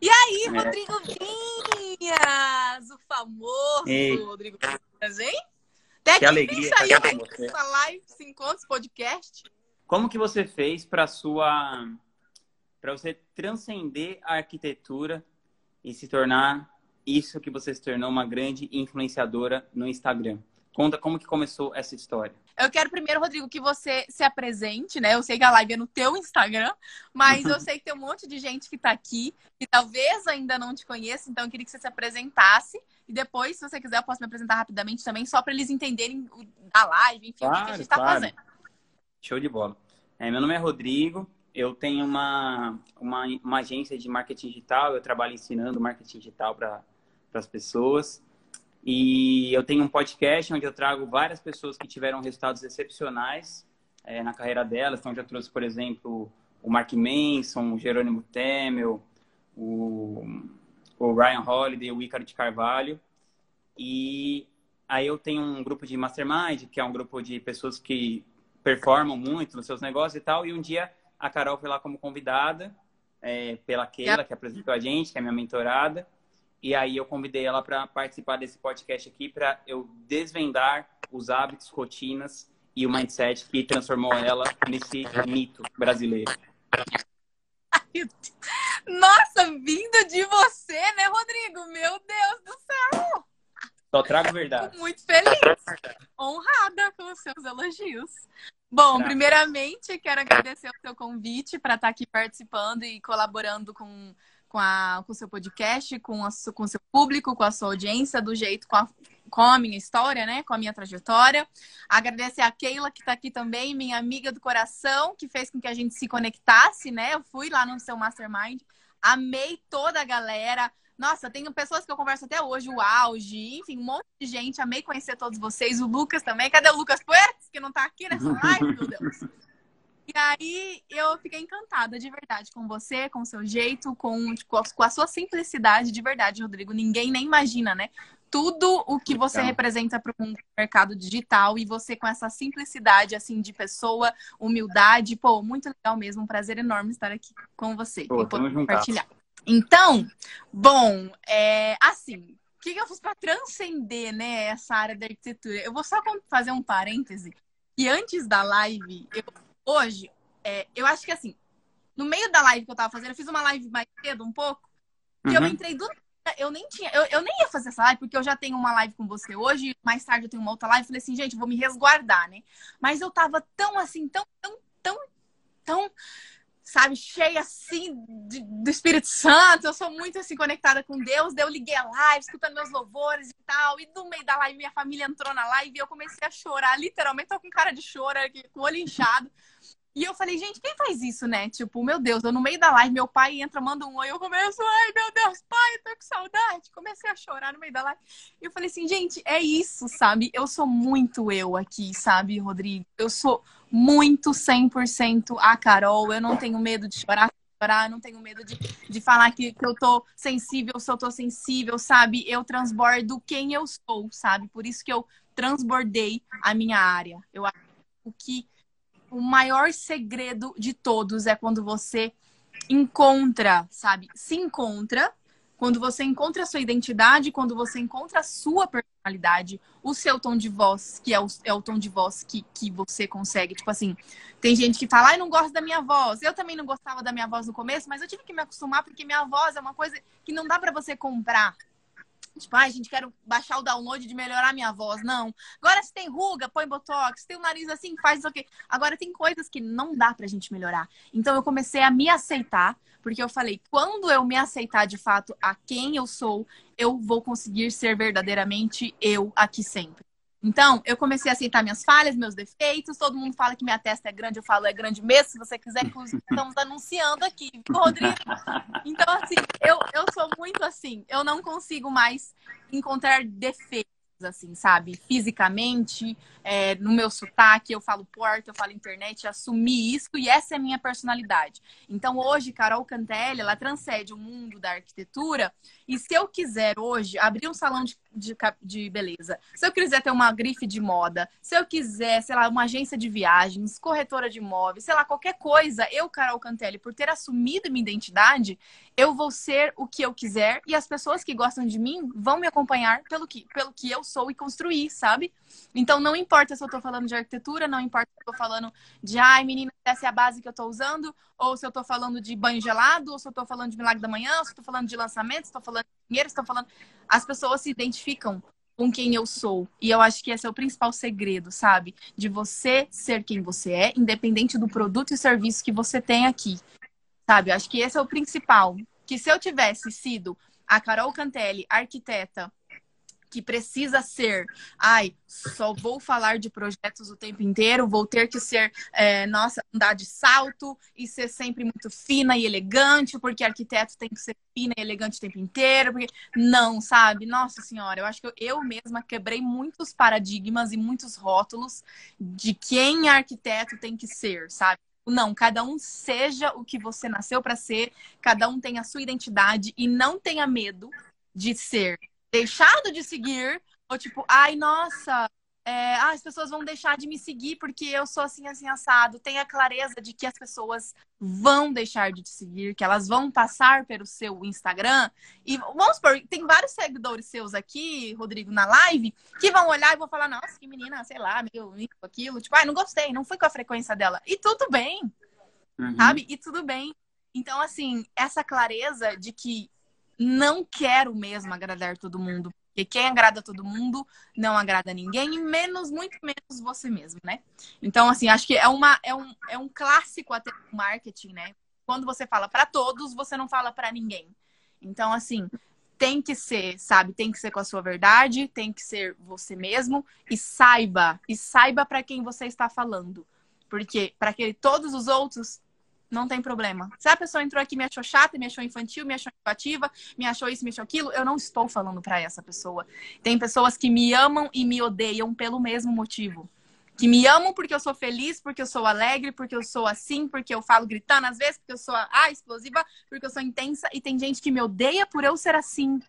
E aí, é. Rodrigo Vinhas, o famoso Ei. Rodrigo Vinhas, hein? Até que, alegria saiu essa live, se encontra, podcast. Como que você fez para sua para você transcender a arquitetura e se tornar isso que você se tornou uma grande influenciadora no Instagram? Conta como que começou essa história. Eu quero primeiro, Rodrigo, que você se apresente, né? Eu sei que a live é no teu Instagram, mas eu sei que tem um monte de gente que tá aqui que talvez ainda não te conheça, então eu queria que você se apresentasse. E depois, se você quiser, eu posso me apresentar rapidamente também, só para eles entenderem a live, enfim, claro, o que a gente está claro. fazendo. Show de bola. É, meu nome é Rodrigo, eu tenho uma, uma, uma agência de marketing digital, eu trabalho ensinando marketing digital para as pessoas. E eu tenho um podcast onde eu trago várias pessoas que tiveram resultados excepcionais é, na carreira delas. Então, já trouxe, por exemplo, o Mark Manson, o Jerônimo Temel, o, o Ryan Holiday, o Ícaro de Carvalho. E aí eu tenho um grupo de mastermind, que é um grupo de pessoas que performam muito nos seus negócios e tal. E um dia a Carol foi lá como convidada é, pela Keila, que apresentou a gente, que é minha mentorada. E aí eu convidei ela para participar desse podcast aqui para eu desvendar os hábitos, rotinas e o mindset que transformou ela nesse mito brasileiro. Nossa, vindo de você, né, Rodrigo? Meu Deus do céu! Só trago verdade. Fico muito feliz, honrada com os seus elogios. Bom, primeiramente, quero agradecer o seu convite para estar aqui participando e colaborando com com, a, com o seu podcast, com, a, com o seu público, com a sua audiência, do jeito, com a, com a minha história, né? Com a minha trajetória. Agradecer a Keila, que está aqui também, minha amiga do coração, que fez com que a gente se conectasse, né? Eu fui lá no seu Mastermind, amei toda a galera. Nossa, tenho pessoas que eu converso até hoje, o Auge, enfim, um monte de gente. Amei conhecer todos vocês. O Lucas também. Cadê o Lucas Puertes, que não está aqui nessa live, meu Deus? E aí eu fiquei encantada de verdade com você, com o seu jeito, com, tipo, com a sua simplicidade de verdade, Rodrigo. Ninguém nem imagina, né? Tudo o que você representa para o mercado digital e você com essa simplicidade assim de pessoa, humildade, pô, muito legal mesmo, um prazer enorme estar aqui com você pô, e poder compartilhar. Então, bom, é, assim, o que, que eu fiz para transcender né, essa área da arquitetura? Eu vou só fazer um parêntese. E antes da live, eu hoje, é, eu acho que assim, no meio da live que eu tava fazendo, eu fiz uma live mais cedo um pouco, e eu uhum. entrei do eu nem tinha, eu, eu nem ia fazer essa live, porque eu já tenho uma live com você hoje, mais tarde eu tenho uma outra live, falei assim, gente, vou me resguardar, né? Mas eu tava tão assim, tão, tão, tão, tão sabe, cheia assim de, do Espírito Santo. Eu sou muito assim conectada com Deus. Daí eu liguei a live, escutando meus louvores e tal. E no meio da live, minha família entrou na live e eu comecei a chorar. Literalmente, tô com cara de choro aqui, com o olho inchado. E eu falei, gente, quem faz isso, né? Tipo, meu Deus, eu no meio da live, meu pai entra, manda um oi, eu começo, ai, meu Deus, pai, tô com saudade. Comecei a chorar no meio da live. E eu falei assim, gente, é isso, sabe? Eu sou muito eu aqui, sabe, Rodrigo? Eu sou muito 100% a Carol. Eu não tenho medo de chorar, chorar, não tenho medo de, de falar que, que eu tô sensível, se eu tô sensível, sabe? Eu transbordo quem eu sou, sabe? Por isso que eu transbordei a minha área. Eu acho que o maior segredo de todos é quando você encontra, sabe? Se encontra quando você encontra a sua identidade, quando você encontra a sua personalidade, o seu tom de voz, que é o, é o tom de voz que, que você consegue. Tipo assim, tem gente que fala, ai, não gosto da minha voz. Eu também não gostava da minha voz no começo, mas eu tive que me acostumar porque minha voz é uma coisa que não dá para você comprar. Tipo, ai, gente, quero baixar o download de melhorar minha voz. Não. Agora, se tem ruga, põe botox. Se tem o nariz assim, faz isso aqui. Agora, tem coisas que não dá pra gente melhorar. Então, eu comecei a me aceitar, porque eu falei, quando eu me aceitar de fato a quem eu sou, eu vou conseguir ser verdadeiramente eu aqui sempre. Então, eu comecei a aceitar minhas falhas, meus defeitos. Todo mundo fala que minha testa é grande, eu falo é grande mesmo. Se você quiser, inclusive, estamos anunciando aqui, Rodrigo. Então, assim, eu, eu sou muito assim. Eu não consigo mais encontrar defeitos, assim, sabe? Fisicamente, é, no meu sotaque, eu falo porta, eu falo internet, assumi isso e essa é a minha personalidade. Então, hoje, Carol Cantelli, ela transcende o mundo da arquitetura e se eu quiser hoje abrir um salão de, de, de beleza, se eu quiser ter uma grife de moda, se eu quiser, sei lá, uma agência de viagens, corretora de imóveis, sei lá, qualquer coisa, eu, Carol Cantelli, por ter assumido minha identidade, eu vou ser o que eu quiser e as pessoas que gostam de mim vão me acompanhar pelo que, pelo que eu sou e construir, sabe? Então não importa se eu tô falando de arquitetura, não importa se eu tô falando de ai, menina, essa é a base que eu tô usando, ou se eu tô falando de banho gelado, ou se eu tô falando de milagre da manhã, ou se eu tô falando de lançamento, se eu tô falando de dinheiro, se eu tô falando. As pessoas se identificam com quem eu sou. E eu acho que esse é o principal segredo, sabe? De você ser quem você é, independente do produto e serviço que você tem aqui. Sabe? Eu acho que esse é o principal. Que se eu tivesse sido a Carol Cantelli, arquiteta, que precisa ser, ai, só vou falar de projetos o tempo inteiro, vou ter que ser, é, nossa, andar de salto e ser sempre muito fina e elegante, porque arquiteto tem que ser fina e elegante o tempo inteiro, porque não, sabe? Nossa senhora, eu acho que eu, eu mesma quebrei muitos paradigmas e muitos rótulos de quem arquiteto tem que ser, sabe? Não, cada um seja o que você nasceu para ser, cada um tem a sua identidade e não tenha medo de ser deixado de seguir, ou tipo, ai, nossa, é, ah, as pessoas vão deixar de me seguir porque eu sou assim, assim, assado. Tenha clareza de que as pessoas vão deixar de te seguir, que elas vão passar pelo seu Instagram. E vamos supor, tem vários seguidores seus aqui, Rodrigo, na live, que vão olhar e vão falar, nossa, que menina, sei lá, meio aquilo. Tipo, ai, não gostei, não fui com a frequência dela. E tudo bem, uhum. sabe? E tudo bem. Então, assim, essa clareza de que não quero mesmo agradar todo mundo. Porque quem agrada todo mundo não agrada ninguém, e menos, muito menos você mesmo, né? Então, assim, acho que é, uma, é, um, é um clássico até do marketing, né? Quando você fala para todos, você não fala para ninguém. Então, assim, tem que ser, sabe? Tem que ser com a sua verdade, tem que ser você mesmo e saiba, e saiba para quem você está falando. Porque para todos os outros não tem problema. Se a pessoa entrou aqui me achou chata, me achou infantil, me achou ativa, me achou isso, me achou aquilo, eu não estou falando para essa pessoa. Tem pessoas que me amam e me odeiam pelo mesmo motivo. Que me amam porque eu sou feliz, porque eu sou alegre, porque eu sou assim, porque eu falo gritando às vezes, porque eu sou ah, explosiva, porque eu sou intensa. E tem gente que me odeia por eu ser assim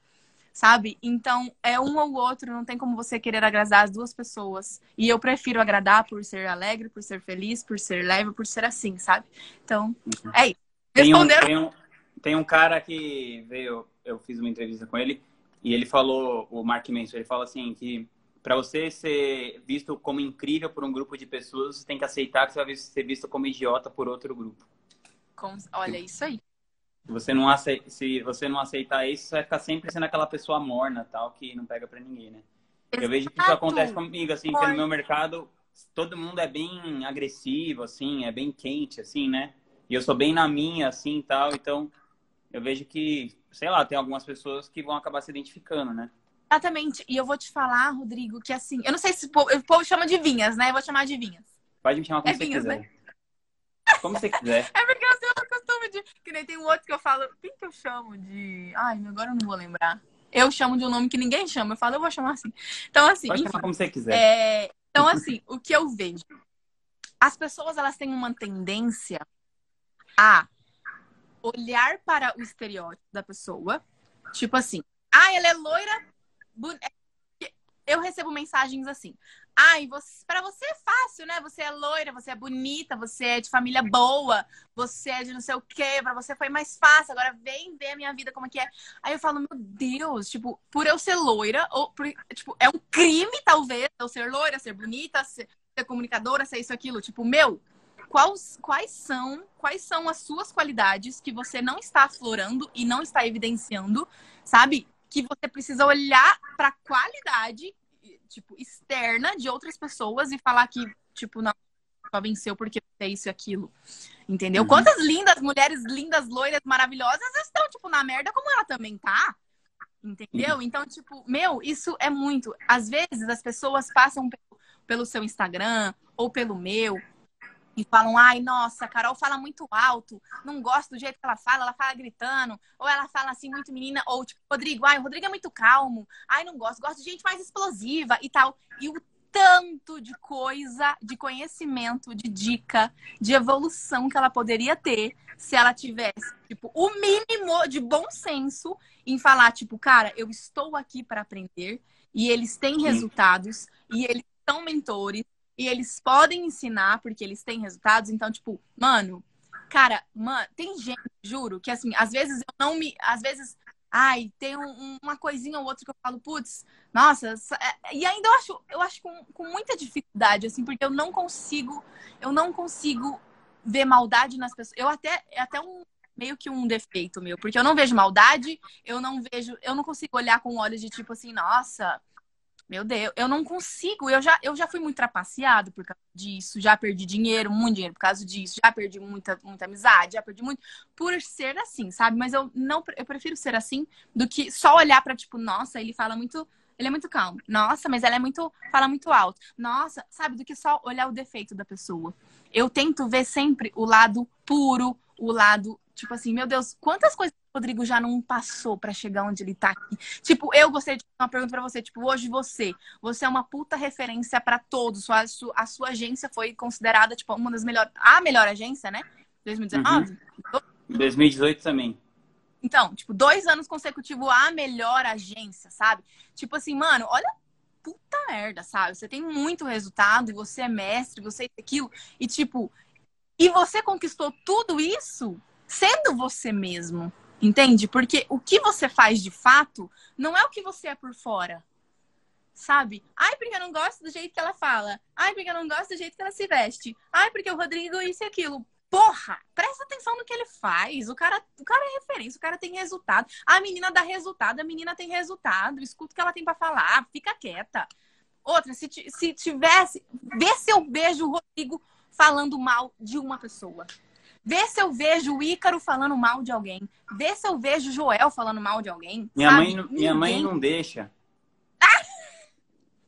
sabe? Então, é um ou outro, não tem como você querer agradar as duas pessoas. E eu prefiro agradar por ser alegre, por ser feliz, por ser leve, por ser assim, sabe? Então, uhum. é isso. Tem um, tem um, tem um cara que veio, eu fiz uma entrevista com ele, e ele falou, o Mark Manson, ele fala assim, que para você ser visto como incrível por um grupo de pessoas, você tem que aceitar que você vai ser visto como idiota por outro grupo. Com... Olha, isso aí. Se você não aceita, se você não aceitar isso, você vai ficar sempre sendo aquela pessoa morna, tal, que não pega para ninguém, né? Exato. Eu vejo que isso acontece comigo, assim, que no meu mercado todo mundo é bem agressivo, assim, é bem quente, assim, né? E eu sou bem na minha, assim, tal, então eu vejo que, sei lá, tem algumas pessoas que vão acabar se identificando, né? Exatamente. E eu vou te falar, Rodrigo, que assim, eu não sei se o povo, o povo chama de vinhas, né? Eu vou chamar de vinhas. Pode me chamar como é você vinhas, quiser. Né? Como você quiser. é porque eu tenho o costume de. Que nem tem um outro que eu falo. Quem que eu chamo de. Ai, agora eu não vou lembrar. Eu chamo de um nome que ninguém chama. Eu falo, eu vou chamar assim. Então, assim. Pode enfim, chamar como você quiser. É... Então, assim, o que eu vejo. As pessoas, elas têm uma tendência a olhar para o estereótipo da pessoa. Tipo assim. Ah, ela é loira. Eu recebo mensagens assim. Ai, você, para você é fácil, né? Você é loira, você é bonita, você é de família boa, você é de não sei o quê, pra você foi mais fácil. Agora vem ver a minha vida como é que é. Aí eu falo, meu Deus, tipo, por eu ser loira, ou por, tipo, é um crime, talvez, eu ser loira, ser bonita, ser, ser comunicadora, ser isso, aquilo. Tipo, meu, quais, quais são quais são as suas qualidades que você não está aflorando e não está evidenciando, sabe? Que você precisa olhar para a qualidade tipo, externa de outras pessoas e falar que, tipo, não, só venceu porque é isso e aquilo. Entendeu? Uhum. Quantas lindas mulheres lindas, loiras, maravilhosas estão, tipo, na merda como ela também tá. Entendeu? Uhum. Então, tipo, meu, isso é muito. Às vezes as pessoas passam pelo, pelo seu Instagram ou pelo meu e falam, ai, nossa, a Carol fala muito alto, não gosto do jeito que ela fala, ela fala gritando, ou ela fala assim, muito menina, ou tipo, Rodrigo, ai, o Rodrigo é muito calmo, ai, não gosto, gosto de gente mais explosiva e tal. E o tanto de coisa, de conhecimento, de dica, de evolução que ela poderia ter se ela tivesse, tipo, o mínimo de bom senso em falar, tipo, cara, eu estou aqui para aprender e eles têm resultados e eles são mentores e eles podem ensinar porque eles têm resultados. Então, tipo, mano, cara, mano, tem gente, juro, que assim, às vezes eu não me. Às vezes, ai, tem um, uma coisinha ou outra que eu falo, putz, nossa, é, e ainda eu acho, eu acho com, com muita dificuldade, assim, porque eu não consigo, eu não consigo ver maldade nas pessoas. Eu até, é até um meio que um defeito meu, porque eu não vejo maldade, eu não vejo, eu não consigo olhar com olhos de tipo assim, nossa, meu Deus, eu não consigo. Eu já, eu já fui muito trapaceado por causa disso. Já perdi dinheiro, muito dinheiro por causa disso. Já perdi muita, muita amizade, já perdi muito por ser assim, sabe? Mas eu não, eu prefiro ser assim do que só olhar para tipo, nossa, ele fala muito, ele é muito calmo. Nossa, mas ela é muito, fala muito alto. Nossa, sabe? Do que só olhar o defeito da pessoa. Eu tento ver sempre o lado puro, o lado tipo assim, meu Deus, quantas coisas Rodrigo já não passou para chegar onde ele tá aqui. Tipo, eu gostaria de fazer uma pergunta para você. Tipo, hoje você, você é uma puta referência para todos. A sua, a sua agência foi considerada, tipo, uma das melhores, a melhor agência, né? 2019? Uhum. 2018 também. Então, tipo, dois anos consecutivos a melhor agência, sabe? Tipo assim, mano, olha puta merda, sabe? Você tem muito resultado e você é mestre, você é aquilo. E tipo, e você conquistou tudo isso sendo você mesmo. Entende? Porque o que você faz de fato não é o que você é por fora. Sabe? Ai, porque eu não gosto do jeito que ela fala. Ai, porque eu não gosto do jeito que ela se veste. Ai, porque o Rodrigo isso e aquilo. Porra, presta atenção no que ele faz. O cara, o cara é referência, o cara tem resultado. A menina dá resultado, a menina tem resultado. Escuta o que ela tem para falar, fica quieta. Outra, se, se tivesse. Vê se eu vejo o Rodrigo falando mal de uma pessoa. Vê se eu vejo o Ícaro falando mal de alguém. Vê se eu vejo o Joel falando mal de alguém. Minha, mãe, minha mãe não deixa. Ah!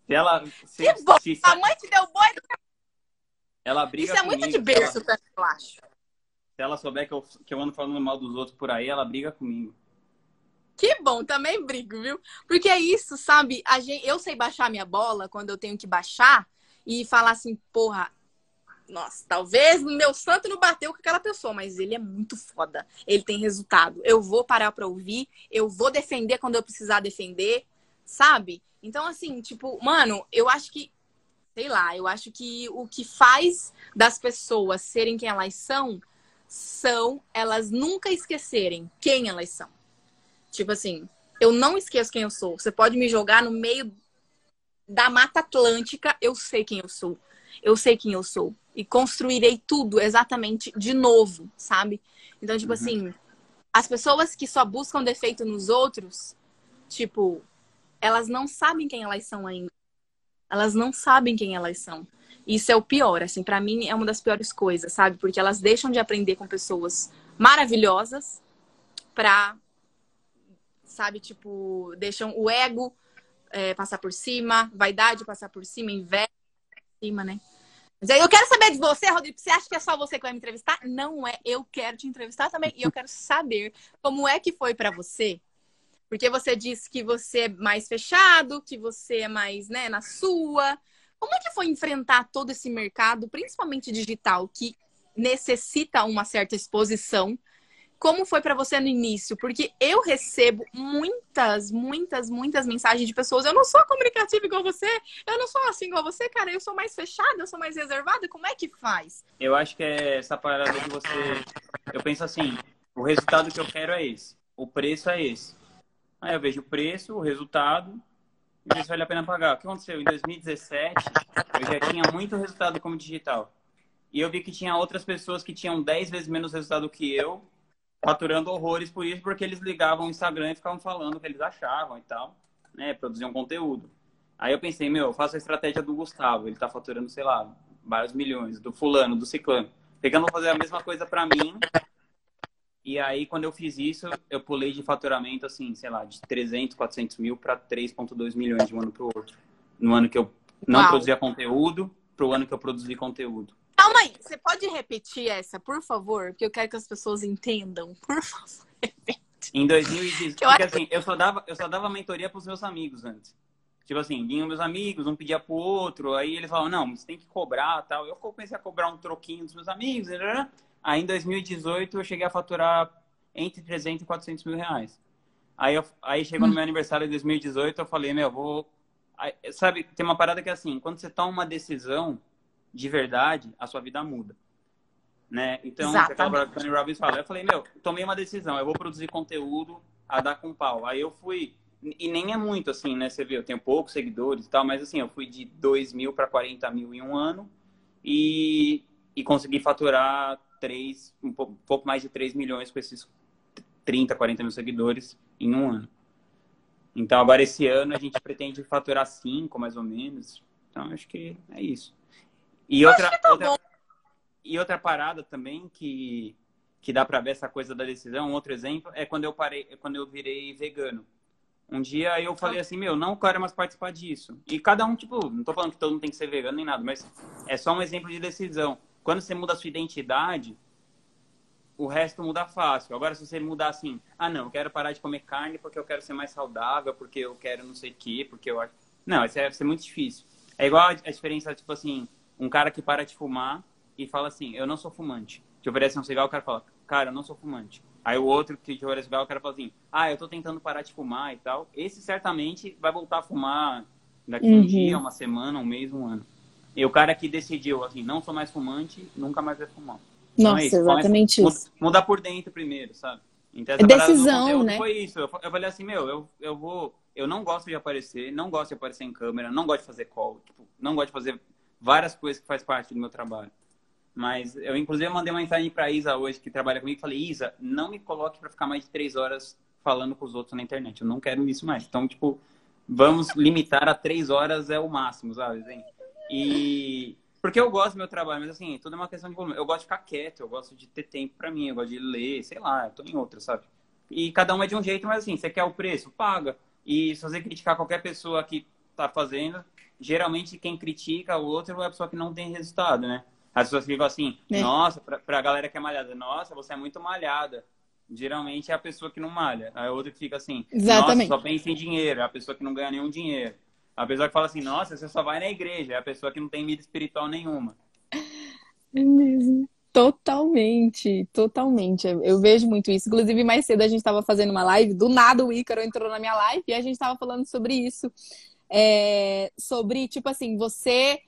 Se ela. Se, que bom! Se, a mãe te deu boi. Ela briga Isso é muito de berço, ela, eu acho. Se ela souber que eu, que eu ando falando mal dos outros por aí, ela briga comigo. Que bom, também brigo, viu? Porque é isso, sabe? A gente, eu sei baixar minha bola quando eu tenho que baixar e falar assim, porra, nossa, talvez meu santo não bateu com aquela pessoa, mas ele é muito foda. Ele tem resultado. Eu vou parar para ouvir, eu vou defender quando eu precisar defender, sabe? Então, assim, tipo, mano, eu acho que, sei lá, eu acho que o que faz das pessoas serem quem elas são, são elas nunca esquecerem quem elas são. Tipo assim, eu não esqueço quem eu sou. Você pode me jogar no meio da Mata Atlântica, eu sei quem eu sou. Eu sei quem eu sou e construirei tudo exatamente de novo, sabe? Então, tipo uhum. assim, as pessoas que só buscam defeito nos outros, tipo, elas não sabem quem elas são ainda. Elas não sabem quem elas são. Isso é o pior, assim, para mim é uma das piores coisas, sabe? Porque elas deixam de aprender com pessoas maravilhosas pra, sabe, tipo, deixam o ego é, passar por cima, vaidade passar por cima, inveja passar por cima, né? Eu quero saber de você, Rodrigo. Você acha que é só você que vai me entrevistar? Não é. Eu quero te entrevistar também. E eu quero saber como é que foi para você. Porque você disse que você é mais fechado, que você é mais né, na sua. Como é que foi enfrentar todo esse mercado, principalmente digital, que necessita uma certa exposição? Como foi para você no início? Porque eu recebo muitas, muitas, muitas mensagens de pessoas. Eu não sou comunicativa igual você, eu não sou assim igual você, cara. Eu sou mais fechada, eu sou mais reservada. Como é que faz? Eu acho que é essa parada de você. Eu penso assim: o resultado que eu quero é esse, o preço é esse. Aí eu vejo o preço, o resultado, e se vale a pena pagar. O que aconteceu? Em 2017, eu já tinha muito resultado como digital. E eu vi que tinha outras pessoas que tinham 10 vezes menos resultado que eu faturando horrores por isso, porque eles ligavam o Instagram e ficavam falando o que eles achavam e tal, né? Produziam conteúdo. Aí eu pensei, meu, eu faço a estratégia do Gustavo, ele tá faturando, sei lá, vários milhões, do fulano, do ciclano. Pegando fazer a mesma coisa para mim. E aí, quando eu fiz isso, eu pulei de faturamento, assim, sei lá, de 300, 400 mil para 3,2 milhões de um ano pro outro. No ano que eu não Uau. produzia conteúdo, pro ano que eu produzi conteúdo. Calma aí, você pode repetir essa, por favor? Porque eu quero que as pessoas entendam. Por favor, Em 2018, porque assim, eu só dava, eu só dava mentoria pros meus amigos antes. Tipo assim, vinham meus amigos, um pedia pro outro, aí eles falavam, não, você tem que cobrar tal. Eu comecei a cobrar um troquinho dos meus amigos, né, né, né. aí em 2018 eu cheguei a faturar entre 300 e 400 mil reais. Aí, eu, aí chegou no meu aniversário de 2018, eu falei, meu, vou. Aí, sabe, tem uma parada que é assim, quando você toma uma decisão de verdade, a sua vida muda. Né? Então, você acaba, Tony Robbins fala, eu falei, meu, tomei uma decisão, eu vou produzir conteúdo a dar com pau. Aí eu fui, e nem é muito assim, né? Você vê, eu tenho poucos seguidores e tal, mas assim, eu fui de 2 mil para 40 mil em um ano e, e consegui faturar 3, um pouco, um pouco mais de 3 milhões com esses 30, 40 mil seguidores em um ano. Então, agora esse ano a gente pretende faturar 5, mais ou menos. Então, acho que é isso. E outra, tá outra, e outra parada também que, que dá para ver essa coisa da decisão, um outro exemplo, é quando eu parei, é quando eu virei vegano. Um dia eu falei assim, meu, não quero mais participar disso. E cada um, tipo, não tô falando que todo mundo tem que ser vegano nem nada, mas é só um exemplo de decisão. Quando você muda a sua identidade, o resto muda fácil. Agora, se você mudar assim, ah, não, eu quero parar de comer carne porque eu quero ser mais saudável, porque eu quero não sei o quê, porque eu acho. Não, isso vai ser muito difícil. É igual a diferença, tipo assim, um cara que para de fumar e fala assim, eu não sou fumante. Te oferece um cigarro, o cara fala, cara, eu não sou fumante. Aí o outro que te oferece cigarro, o cara fala assim, ah, eu tô tentando parar de fumar e tal. Esse certamente vai voltar a fumar daqui uhum. um dia, uma semana, um mês, um ano. E o cara que decidiu, assim, não sou mais fumante, nunca mais vai fumar. Nossa, então é exatamente isso. Mudar por dentro primeiro, sabe? Então, é decisão, né? Foi isso. Eu, eu falei assim, meu, eu, eu vou. Eu não gosto de aparecer, não gosto de aparecer em câmera, não gosto de fazer call, tipo, não gosto de fazer várias coisas que faz parte do meu trabalho. Mas eu, inclusive, mandei uma mensagem para Isa hoje, que trabalha comigo, e falei: Isa, não me coloque para ficar mais de três horas falando com os outros na internet. Eu não quero isso mais. Então, tipo, vamos limitar a três horas é o máximo, sabe? Assim? E porque eu gosto do meu trabalho, mas assim, tudo é uma questão de volume. Eu gosto de ficar quieto, eu gosto de ter tempo para mim, eu gosto de ler, sei lá, eu tô em outra, sabe? E cada um é de um jeito, mas assim, você quer o preço? Paga. E se você criticar qualquer pessoa que tá fazendo, geralmente quem critica o outro é a pessoa que não tem resultado, né? As pessoas ficam assim, é. nossa, pra, pra galera que é malhada, nossa, você é muito malhada. Geralmente é a pessoa que não malha. Aí outra que fica assim, Exatamente. nossa, só pensa em dinheiro, é a pessoa que não ganha nenhum dinheiro. A pessoa que fala assim, nossa, você só vai na igreja, é a pessoa que não tem vida espiritual nenhuma. É mesmo. Totalmente, totalmente. Eu vejo muito isso. Inclusive, mais cedo a gente estava fazendo uma live, do nada o Ícaro entrou na minha live e a gente estava falando sobre isso. É, sobre, tipo assim, você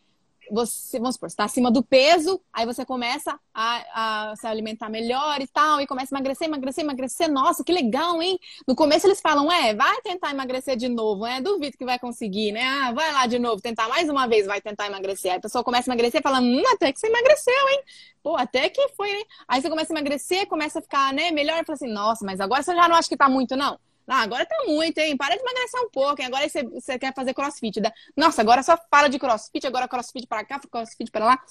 você, vamos supor, está acima do peso, aí você começa a, a, se alimentar melhor e tal, e começa a emagrecer, emagrecer, emagrecer. Nossa, que legal, hein? No começo eles falam, é, vai tentar emagrecer de novo, é, duvido que vai conseguir, né? Ah, vai lá de novo, tentar mais uma vez, vai tentar emagrecer. Aí a pessoa começa a emagrecer e fala, hum, até que você emagreceu, hein? Pô, até que foi, hein? Aí você começa a emagrecer, começa a ficar, né, melhor, e fala assim, nossa, mas agora você já não acha que tá muito, não? Ah, agora tá muito, hein? Para de emagrecer um pouco, hein? Agora você, você quer fazer crossfit. Nossa, agora só fala de crossfit, agora crossfit para cá, crossfit para lá.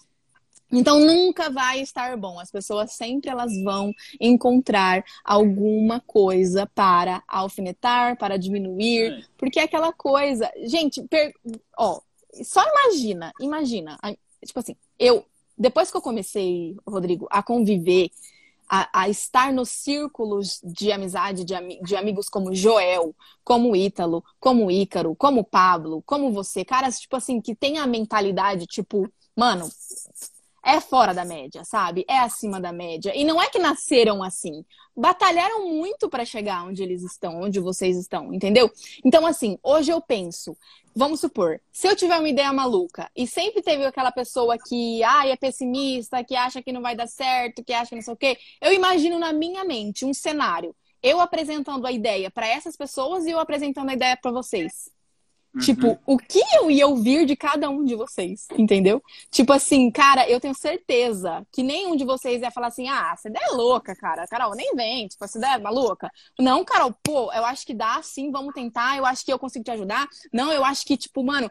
Então nunca vai estar bom. As pessoas sempre elas vão encontrar alguma coisa para alfinetar, para diminuir, porque é aquela coisa, gente, per... ó, só imagina, imagina, tipo assim, eu depois que eu comecei, Rodrigo, a conviver a, a, estar nos círculos de amizade de, de, amigos como Joel, como Ítalo, como Ícaro, como Pablo, como você, caras, tipo assim, que tem a mentalidade, tipo, mano, é fora da média, sabe? É acima da média. E não é que nasceram assim. Batalharam muito para chegar onde eles estão, onde vocês estão, entendeu? Então, assim, hoje eu penso, vamos supor, se eu tiver uma ideia maluca e sempre teve aquela pessoa que ah, é pessimista, que acha que não vai dar certo, que acha que não sei o quê, eu imagino na minha mente um cenário. Eu apresentando a ideia para essas pessoas e eu apresentando a ideia para vocês. Tipo, uhum. o que eu ia ouvir de cada um de vocês, entendeu? Tipo assim, cara, eu tenho certeza que nenhum de vocês ia falar assim, ah, ideia é louca, cara. Carol, nem vem, tipo, ideia é maluca. Não, Carol, pô, eu acho que dá sim, vamos tentar, eu acho que eu consigo te ajudar. Não, eu acho que, tipo, mano,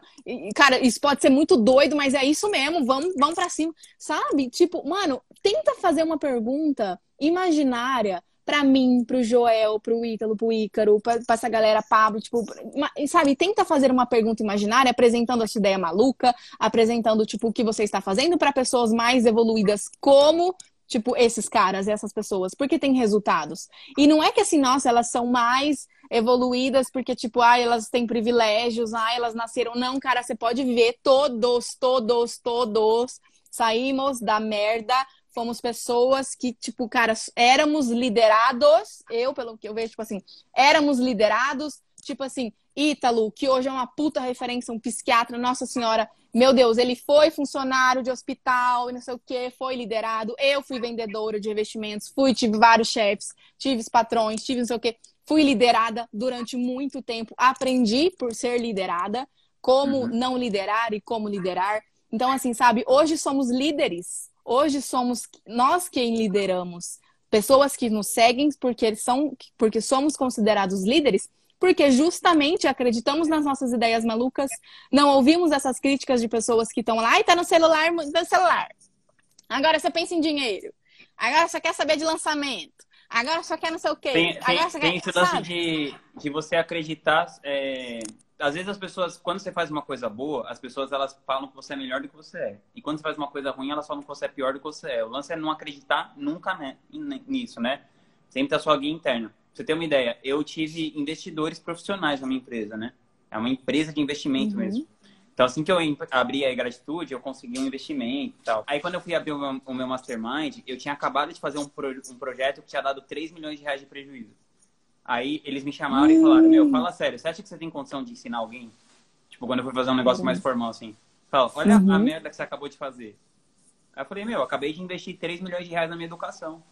cara, isso pode ser muito doido, mas é isso mesmo, vamos, vamos pra cima. Sabe? Tipo, mano, tenta fazer uma pergunta imaginária pra mim, pro Joel, pro Ítalo, pro Ícaro, pra, pra essa galera Pablo, tipo, uma, sabe, tenta fazer uma pergunta imaginária, apresentando a sua ideia maluca, apresentando, tipo, o que você está fazendo para pessoas mais evoluídas, como tipo, esses caras, essas pessoas, porque tem resultados. E não é que assim, nossa, elas são mais evoluídas porque, tipo, ah, elas têm privilégios, ah, elas nasceram. Não, cara, você pode ver todos, todos, todos saímos da merda. Fomos pessoas que, tipo, cara, éramos liderados. Eu, pelo que eu vejo, tipo assim, éramos liderados, tipo assim, Ítalo, que hoje é uma puta referência, um psiquiatra, nossa senhora, meu Deus, ele foi funcionário de hospital e não sei o que, foi liderado. Eu fui vendedora de investimentos, fui, tive vários chefes, tive patrões, tive não sei o que. Fui liderada durante muito tempo, aprendi por ser liderada, como uhum. não liderar e como liderar. Então, assim, sabe, hoje somos líderes. Hoje somos nós quem lideramos. Pessoas que nos seguem porque, são, porque somos considerados líderes porque justamente acreditamos nas nossas ideias malucas, não ouvimos essas críticas de pessoas que estão lá, ai, tá no celular, no celular. Agora você pensa em dinheiro. Agora você quer saber de lançamento. Agora só quer não sei o quê. Tem, Agora tem, tem esse lance de, de você acreditar. É... Às vezes as pessoas, quando você faz uma coisa boa, as pessoas elas falam que você é melhor do que você é. E quando você faz uma coisa ruim, elas falam que você é pior do que você é. O lance é não acreditar nunca né, nisso, né? Sempre a sua guia interna você ter uma ideia, eu tive investidores profissionais na minha empresa, né? É uma empresa de investimento uhum. mesmo. Então, assim que eu abri a Gratitude, eu consegui um investimento e tal. Aí, quando eu fui abrir o meu, o meu Mastermind, eu tinha acabado de fazer um, pro, um projeto que tinha dado 3 milhões de reais de prejuízo. Aí, eles me chamaram e falaram, meu, fala sério, você acha que você tem condição de ensinar alguém? Tipo, quando eu fui fazer um negócio uhum. mais formal, assim. Fala, olha uhum. a merda que você acabou de fazer. Aí eu falei, meu, eu acabei de investir 3 milhões de reais na minha educação.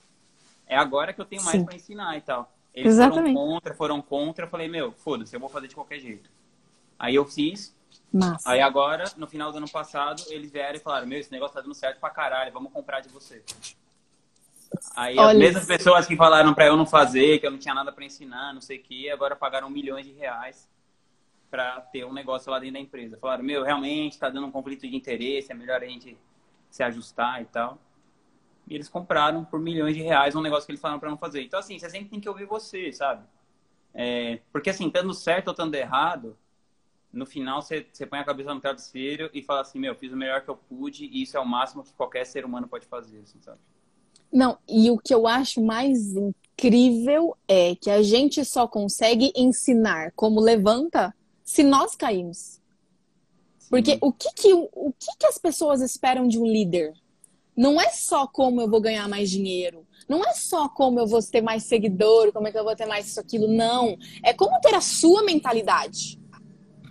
É agora que eu tenho mais para ensinar e tal. Eles Exatamente. foram contra, foram contra. Eu falei, meu, foda-se, eu vou fazer de qualquer jeito. Aí eu fiz. Massa. Aí agora, no final do ano passado, eles vieram e falaram, meu, esse negócio tá dando certo pra caralho, vamos comprar de você. Aí Olha as mesmas isso. pessoas que falaram pra eu não fazer, que eu não tinha nada pra ensinar, não sei o que, agora pagaram milhões de reais pra ter um negócio lá dentro da empresa. Falaram, meu, realmente tá dando um conflito de interesse, é melhor a gente se ajustar e tal. E eles compraram por milhões de reais um negócio que eles falaram para não fazer. Então, assim, você sempre tem que ouvir você, sabe? É, porque, assim, estando certo ou estando errado, no final você, você põe a cabeça no travesseiro e fala assim: Meu, fiz o melhor que eu pude e isso é o máximo que qualquer ser humano pode fazer, assim, sabe? Não, e o que eu acho mais incrível é que a gente só consegue ensinar como levanta se nós caímos. Porque o que que, o que que as pessoas esperam de um líder? não é só como eu vou ganhar mais dinheiro, não é só como eu vou ter mais seguidor, como é que eu vou ter mais isso, aquilo, não. É como ter a sua mentalidade.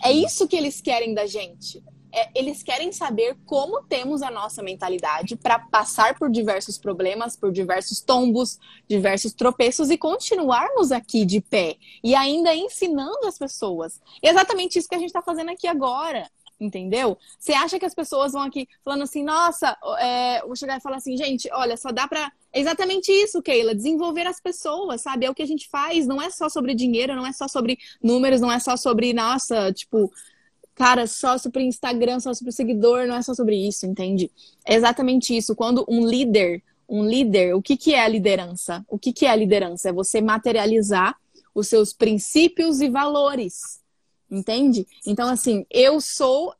É isso que eles querem da gente. É, eles querem saber como temos a nossa mentalidade para passar por diversos problemas, por diversos tombos, diversos tropeços e continuarmos aqui de pé e ainda ensinando as pessoas. E é exatamente isso que a gente está fazendo aqui agora entendeu? Você acha que as pessoas vão aqui falando assim, nossa, é, vou chegar e falar assim, gente, olha, só dá pra. É exatamente isso, Keila, desenvolver as pessoas, sabe? É o que a gente faz, não é só sobre dinheiro, não é só sobre números, não é só sobre, nossa, tipo, cara, só sobre Instagram, só sobre seguidor, não é só sobre isso, entende? É exatamente isso. Quando um líder, um líder, o que, que é a liderança? O que, que é a liderança? É você materializar os seus princípios e valores entende? Então, assim, eu sou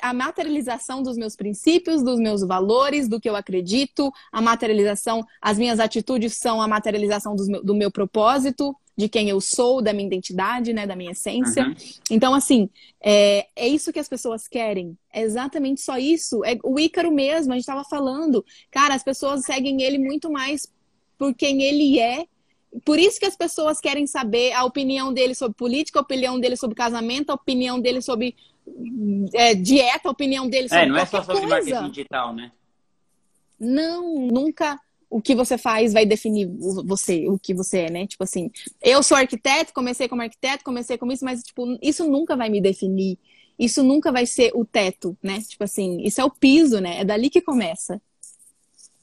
a materialização dos meus princípios, dos meus valores, do que eu acredito, a materialização, as minhas atitudes são a materialização do meu, do meu propósito, de quem eu sou, da minha identidade, né, da minha essência. Uhum. Então, assim, é, é isso que as pessoas querem. É exatamente só isso. É o Ícaro mesmo, a gente estava falando. Cara, as pessoas seguem ele muito mais por quem ele é por isso que as pessoas querem saber a opinião dele sobre política, a opinião dele sobre casamento, a opinião dele sobre é, dieta, a opinião dele sobre. É, não é só sobre coisa. marketing digital, né? Não, nunca o que você faz vai definir você, o que você é, né? Tipo assim, eu sou arquiteto, comecei como arquiteto, comecei com isso, mas tipo, isso nunca vai me definir. Isso nunca vai ser o teto, né? Tipo assim, isso é o piso, né? É dali que começa.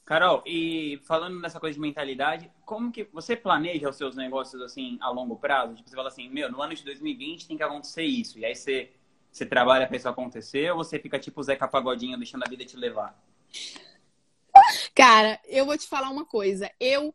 Carol, e falando nessa coisa de mentalidade, como que você planeja os seus negócios assim a longo prazo? Tipo, você fala assim, meu, no ano de 2020 tem que acontecer isso. E aí você, você trabalha para isso acontecer ou você fica tipo o Zeca Pagodinho deixando a vida te levar? Cara, eu vou te falar uma coisa. Eu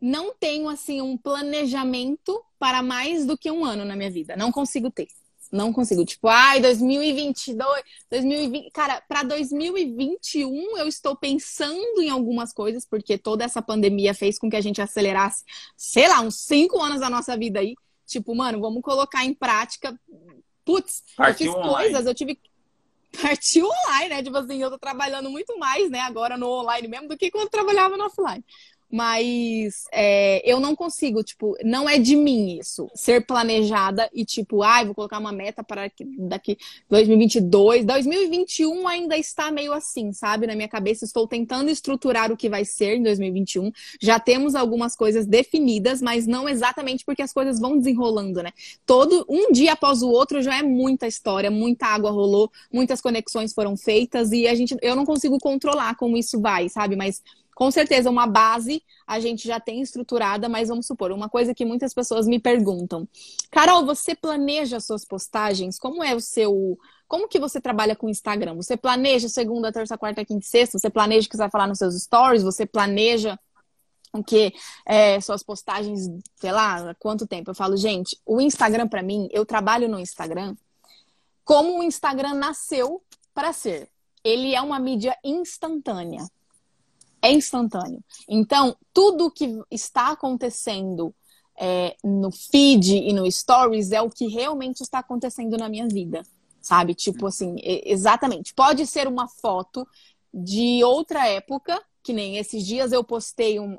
não tenho assim um planejamento para mais do que um ano na minha vida. Não consigo ter. Não consigo. Tipo, ai, 2022, 2020. Cara, para 2021 eu estou pensando em algumas coisas, porque toda essa pandemia fez com que a gente acelerasse, sei lá, uns cinco anos da nossa vida aí. Tipo, mano, vamos colocar em prática. Putz, Partiu eu fiz online. coisas, eu tive partiu online, né? Tipo assim, eu tô trabalhando muito mais, né, agora no online mesmo do que quando trabalhava no offline mas é, eu não consigo, tipo, não é de mim isso, ser planejada e tipo, ai, ah, vou colocar uma meta para daqui 2022, 2021 ainda está meio assim, sabe? Na minha cabeça estou tentando estruturar o que vai ser em 2021. Já temos algumas coisas definidas, mas não exatamente porque as coisas vão desenrolando, né? Todo um dia após o outro já é muita história, muita água rolou, muitas conexões foram feitas e a gente eu não consigo controlar como isso vai, sabe? Mas com certeza, uma base a gente já tem estruturada, mas vamos supor, uma coisa que muitas pessoas me perguntam. Carol, você planeja suas postagens? Como é o seu. Como que você trabalha com o Instagram? Você planeja segunda, terça, quarta, quinta e sexta? Você planeja o que você vai falar nos seus stories? Você planeja o que é, suas postagens, sei lá, quanto tempo? Eu falo, gente, o Instagram para mim, eu trabalho no Instagram como o Instagram nasceu para ser. Ele é uma mídia instantânea é instantâneo. Então, tudo que está acontecendo é, no feed e no stories é o que realmente está acontecendo na minha vida, sabe? Tipo assim, exatamente. Pode ser uma foto de outra época, que nem esses dias eu postei um.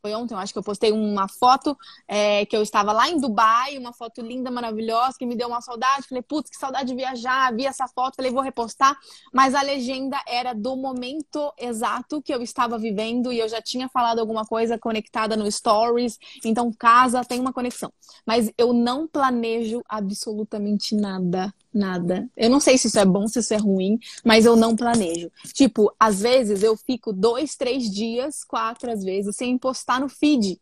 Foi ontem, eu acho que eu postei uma foto é, que eu estava lá em Dubai, uma foto linda, maravilhosa, que me deu uma saudade. Falei, putz, que saudade de viajar. Vi essa foto, falei, vou repostar. Mas a legenda era do momento exato que eu estava vivendo e eu já tinha falado alguma coisa conectada no Stories. Então, casa tem uma conexão. Mas eu não planejo absolutamente nada nada. Eu não sei se isso é bom, se isso é ruim, mas eu não planejo. Tipo, às vezes eu fico dois, três dias, quatro às vezes, sem postar no feed.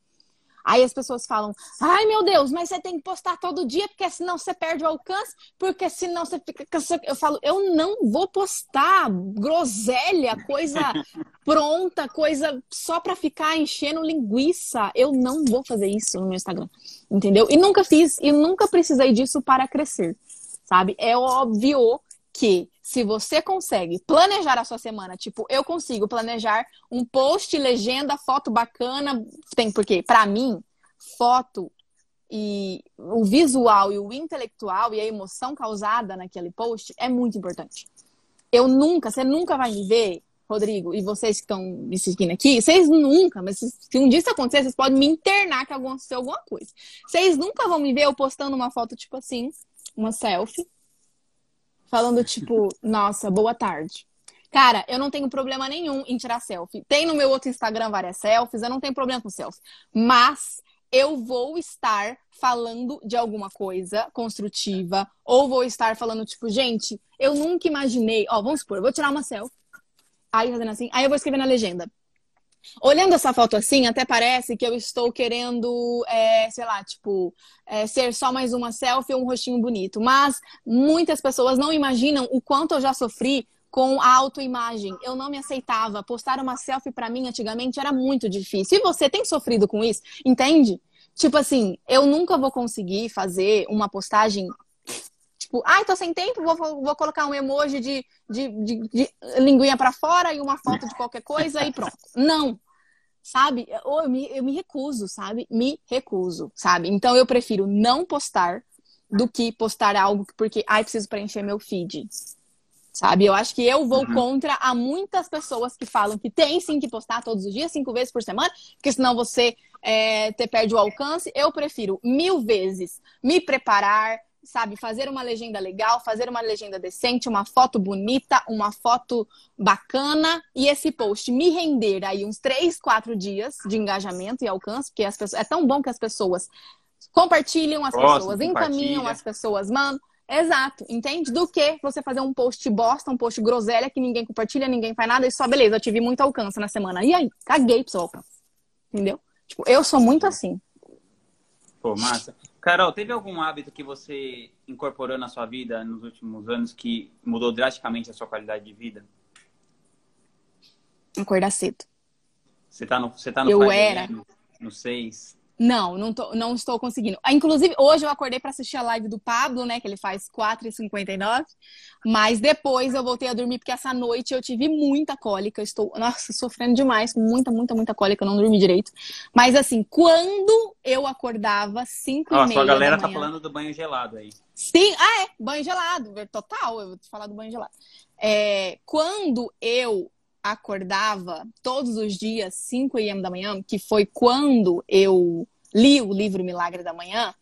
Aí as pessoas falam: ai meu Deus, mas você tem que postar todo dia, porque senão você perde o alcance, porque senão você fica. Eu falo: eu não vou postar groselha, coisa pronta, coisa só pra ficar enchendo linguiça. Eu não vou fazer isso no meu Instagram, entendeu? E nunca fiz, e nunca precisei disso para crescer sabe? É óbvio que se você consegue planejar a sua semana, tipo, eu consigo planejar um post, legenda, foto bacana, tem porque para mim, foto e o visual e o intelectual e a emoção causada naquele post é muito importante. Eu nunca, você nunca vai me ver, Rodrigo, e vocês que estão me seguindo aqui, vocês nunca, mas se um dia isso acontecer, vocês podem me internar que aconteceu alguma coisa. Vocês nunca vão me ver eu postando uma foto tipo assim, uma selfie, falando tipo, nossa, boa tarde. Cara, eu não tenho problema nenhum em tirar selfie. Tem no meu outro Instagram várias selfies, eu não tenho problema com selfies. Mas eu vou estar falando de alguma coisa construtiva, ou vou estar falando, tipo, gente, eu nunca imaginei. Ó, vamos supor, eu vou tirar uma selfie. Aí fazendo assim, aí eu vou escrever na legenda. Olhando essa foto assim, até parece que eu estou querendo, é, sei lá, tipo, é, ser só mais uma selfie ou um rostinho bonito. Mas muitas pessoas não imaginam o quanto eu já sofri com a autoimagem. Eu não me aceitava. Postar uma selfie para mim antigamente era muito difícil. E você tem sofrido com isso? Entende? Tipo assim, eu nunca vou conseguir fazer uma postagem Tipo, ai, tô sem tempo, vou, vou colocar um emoji de, de, de, de linguinha para fora e uma foto de qualquer coisa e pronto. Não. Sabe? Ou eu me, eu me recuso, sabe? Me recuso, sabe? Então eu prefiro não postar do que postar algo porque, ai, preciso preencher meu feed. Sabe? Eu acho que eu vou uhum. contra a muitas pessoas que falam que tem sim que postar todos os dias, cinco vezes por semana, porque senão você é, te perde o alcance. Eu prefiro mil vezes me preparar, sabe, fazer uma legenda legal, fazer uma legenda decente, uma foto bonita, uma foto bacana e esse post me render aí uns três, quatro dias de engajamento e alcance, porque as pessoas, é tão bom que as pessoas compartilham, as Nossa, pessoas encaminham, as pessoas mandam. Exato, entende? Do que você fazer um post bosta, um post groselha que ninguém compartilha, ninguém faz nada e só beleza, eu tive muito alcance na semana. E aí, caguei pro seu alcance. Entendeu? Tipo, eu sou muito assim. Pô, massa. Carol, teve algum hábito que você incorporou na sua vida nos últimos anos que mudou drasticamente a sua qualidade de vida? Acordar cedo. Você tá no, você tá no Eu era. no 6? Não, não, tô, não estou conseguindo. Ah, Inclusive, hoje eu acordei para assistir a live do Pablo, né? Que ele faz 4h59. Mas depois eu voltei a dormir, porque essa noite eu tive muita cólica. Eu estou, nossa, sofrendo demais, com muita, muita, muita cólica. Eu não dormi direito. Mas assim, quando eu acordava 5 Ó, e a galera tá falando do banho gelado aí. Sim, ah, é, banho gelado, total, eu vou te falar do banho gelado. É, quando eu acordava todos os dias, 5 a.m. da manhã, que foi quando eu li o livro Milagre da Manhã,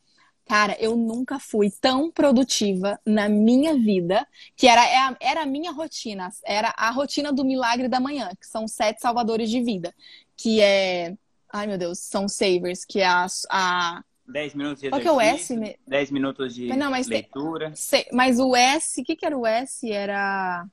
cara, eu nunca fui tão produtiva na minha vida, que era, é a- era a minha rotina, era a rotina do Milagre da Manhã, que são sete salvadores de vida, que é, ai meu Deus, são savers, que é a, a 10 minutos de Qual que é o S, né? 10 minutos de Não, mas leitura. Sei, mas o S, o que, que era o S? Era.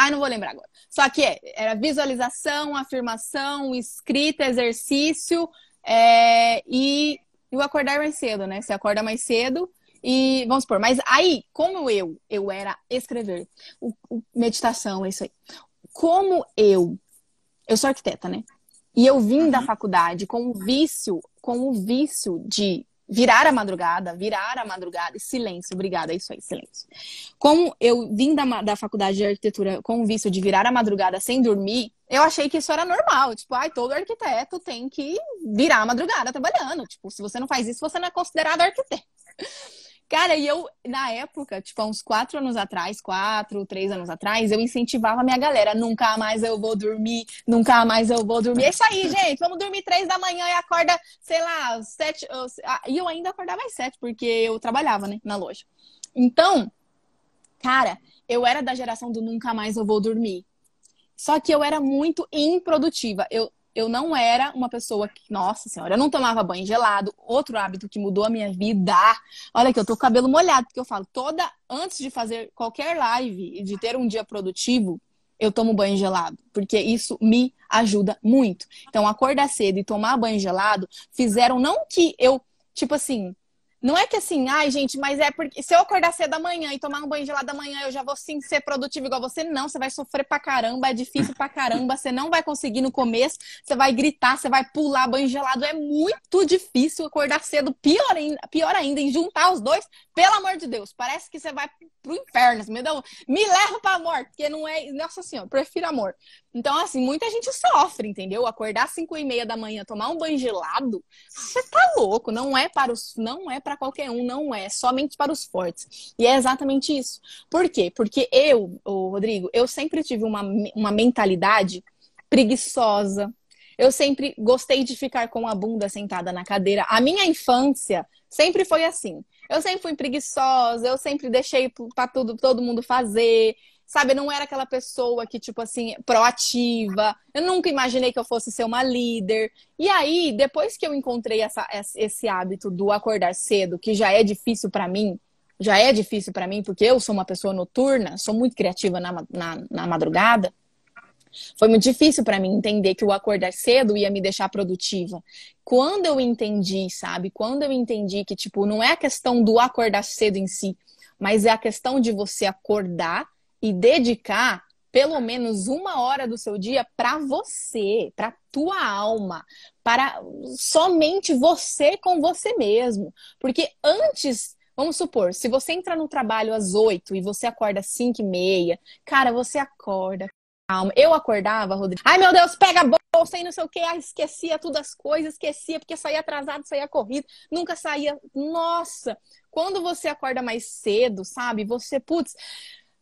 Ai, não vou lembrar agora. Só que é, era visualização, afirmação, escrita, exercício é, e, e o acordar mais cedo, né? Você acorda mais cedo e vamos supor. Mas aí, como eu, eu era escrever, o, o- meditação, é isso aí. Como eu, eu sou arquiteta, né? E eu vim da Uhum. faculdade com o vício, com o vício de virar a madrugada, virar a madrugada e silêncio, obrigada, é isso aí, silêncio. Como eu vim da, da faculdade de arquitetura com o vício de virar a madrugada sem dormir, eu achei que isso era normal. Tipo, ai, todo arquiteto tem que virar a madrugada trabalhando. Tipo, se você não faz isso, você não é considerado arquiteto. Cara, e eu, na época, tipo, há uns quatro anos atrás, quatro, três anos atrás, eu incentivava a minha galera. Nunca mais eu vou dormir, nunca mais eu vou dormir. É isso aí, gente. Vamos dormir três da manhã e acorda, sei lá, sete. ah, E eu ainda acordava às sete, porque eu trabalhava, né, na loja. Então, cara, eu era da geração do nunca mais eu vou dormir. Só que eu era muito improdutiva. Eu, eu não era uma pessoa que, nossa senhora, eu não tomava banho gelado. Outro hábito que mudou a minha vida. Olha que eu tô com o cabelo molhado, porque eu falo, toda antes de fazer qualquer live e de ter um dia produtivo, eu tomo banho gelado, porque isso me ajuda muito. Então, acordar cedo e tomar banho gelado fizeram não que eu, tipo assim, não é que assim, ai, gente, mas é porque se eu acordar cedo da manhã e tomar um banho gelado da manhã, eu já vou sim ser produtivo igual você. Não, você vai sofrer pra caramba, é difícil pra caramba, você não vai conseguir no começo, você vai gritar, você vai pular banho gelado. É muito difícil acordar cedo, pior ainda, pior ainda, em juntar os dois, pelo amor de Deus. Parece que você vai pro inferno, assim, me, dá, me leva pra morte, porque não é. Nossa senhora, prefiro a morte. Então, assim, muita gente sofre, entendeu? Acordar às 5 e meia da manhã, tomar um banho gelado, você tá louco. Não é para os, não é para qualquer um, não é somente para os fortes. E é exatamente isso. Por quê? Porque eu, Rodrigo, eu sempre tive uma, uma mentalidade preguiçosa. Eu sempre gostei de ficar com a bunda sentada na cadeira. A minha infância sempre foi assim. Eu sempre fui preguiçosa, eu sempre deixei para tudo todo mundo fazer. Sabe, eu não era aquela pessoa que, tipo assim, proativa. Eu nunca imaginei que eu fosse ser uma líder. E aí, depois que eu encontrei essa, esse hábito do acordar cedo, que já é difícil para mim, já é difícil para mim, porque eu sou uma pessoa noturna, sou muito criativa na, na, na madrugada. Foi muito difícil para mim entender que o acordar cedo ia me deixar produtiva. Quando eu entendi, sabe? Quando eu entendi que, tipo, não é a questão do acordar cedo em si, mas é a questão de você acordar e dedicar pelo menos uma hora do seu dia para você, para tua alma, para somente você com você mesmo. Porque antes, vamos supor, se você entra no trabalho às oito e você acorda às cinco e meia, cara, você acorda. Calma. Eu acordava, Rodrigo. Ai, meu Deus, pega a bolsa e não sei o que. Ai, esquecia todas as coisas, esquecia, porque saía atrasado, saía corrido, nunca saía. Nossa, quando você acorda mais cedo, sabe? Você, putz,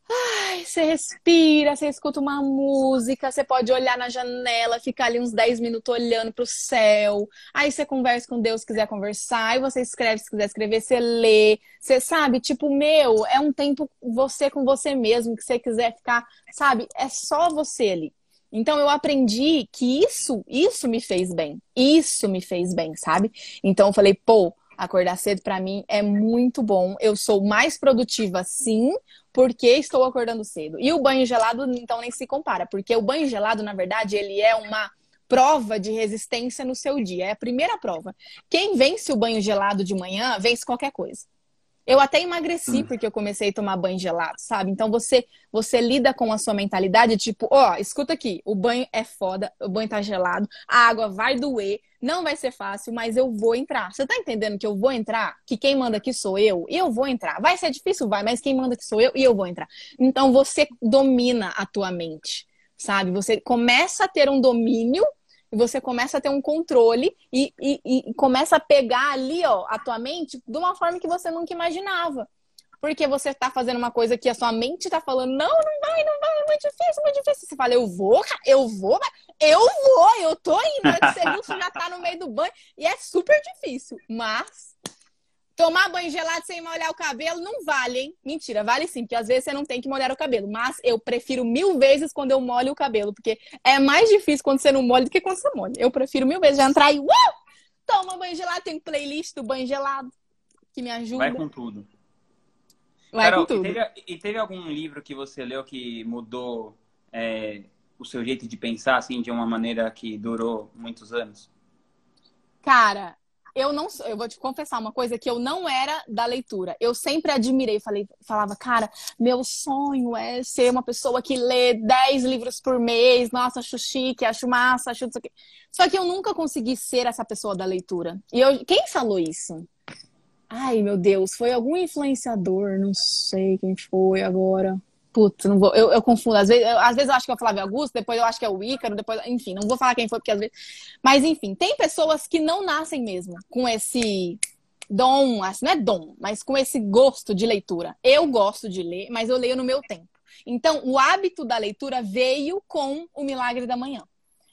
Ai, você respira, você escuta uma música, você pode olhar na janela, ficar ali uns 10 minutos olhando pro céu. Aí você conversa com Deus se quiser conversar, aí você escreve se quiser escrever, você lê. Você sabe, tipo, meu, é um tempo você com você mesmo, que você quiser ficar, sabe? É só você ali. Então eu aprendi que isso, isso me fez bem. Isso me fez bem, sabe? Então eu falei, pô, acordar cedo para mim é muito bom. Eu sou mais produtiva sim, porque estou acordando cedo. E o banho gelado, então, nem se compara, porque o banho gelado, na verdade, ele é uma prova de resistência no seu dia. É a primeira prova. Quem vence o banho gelado de manhã, vence qualquer coisa. Eu até emagreci hum. porque eu comecei a tomar banho gelado, sabe? Então você você lida com a sua mentalidade, tipo, ó, oh, escuta aqui, o banho é foda, o banho tá gelado, a água vai doer, não vai ser fácil, mas eu vou entrar. Você tá entendendo que eu vou entrar? Que quem manda aqui sou eu e eu vou entrar. Vai ser difícil, vai, mas quem manda aqui sou eu e eu vou entrar. Então você domina a tua mente, sabe? Você começa a ter um domínio e você começa a ter um controle e, e, e começa a pegar ali, ó, a tua mente de uma forma que você nunca imaginava. Porque você tá fazendo uma coisa que a sua mente tá falando, não, não vai, não vai, é muito difícil, muito difícil. Você fala, eu vou, eu vou, eu vou, eu tô indo. Aí você já tá no meio do banho e é super difícil. Mas Tomar banho gelado sem molhar o cabelo não vale, hein? Mentira, vale sim, porque às vezes você não tem que molhar o cabelo. Mas eu prefiro mil vezes quando eu molho o cabelo, porque é mais difícil quando você não molha do que quando você molha. Eu prefiro mil vezes já entrar e uh! toma banho gelado, tem playlist do banho gelado que me ajuda. Vai com tudo. Vai Carol, com tudo. E teve, e teve, algum livro que você leu que mudou é, o seu jeito de pensar, assim, de uma maneira que durou muitos anos? Cara, eu não eu vou te confessar uma coisa que eu não era da leitura. Eu sempre admirei, falei, falava, cara, meu sonho é ser uma pessoa que lê 10 livros por mês. Nossa, acho chique, acho massa, acho isso aqui. Só que eu nunca consegui ser essa pessoa da leitura. E eu, quem falou isso? Ai, meu Deus, foi algum influenciador, não sei quem foi agora. Putz, não vou. Eu, eu confundo. Às vezes, eu, às vezes eu acho que é o Flávio Augusto, depois eu acho que é o Ícaro, depois. Enfim, não vou falar quem foi, porque às vezes. Mas, enfim, tem pessoas que não nascem mesmo com esse dom, assim, não é dom, mas com esse gosto de leitura. Eu gosto de ler, mas eu leio no meu tempo. Então, o hábito da leitura veio com o Milagre da Manhã.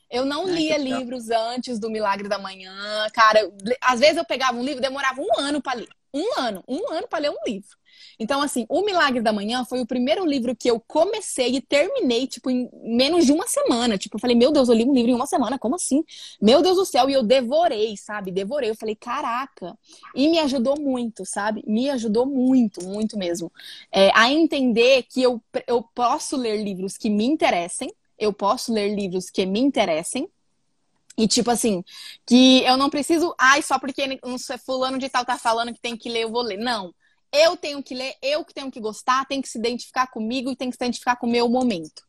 Eu não lia livros antes do Milagre da Manhã. Cara, às vezes eu pegava um livro, demorava um ano para ler. Um ano, um ano para ler um livro. Então, assim, O Milagre da Manhã foi o primeiro livro que eu comecei e terminei, tipo, em menos de uma semana. Tipo, eu falei, meu Deus, eu li um livro em uma semana, como assim? Meu Deus do céu, e eu devorei, sabe? Devorei. Eu falei, caraca. E me ajudou muito, sabe? Me ajudou muito, muito mesmo. É, a entender que eu, eu posso ler livros que me interessem, eu posso ler livros que me interessem, e tipo assim, que eu não preciso, ai, só porque um fulano de tal tá falando que tem que ler, eu vou ler. Não. Eu tenho que ler, eu que tenho que gostar, tem que se identificar comigo e tem que se identificar com o meu momento,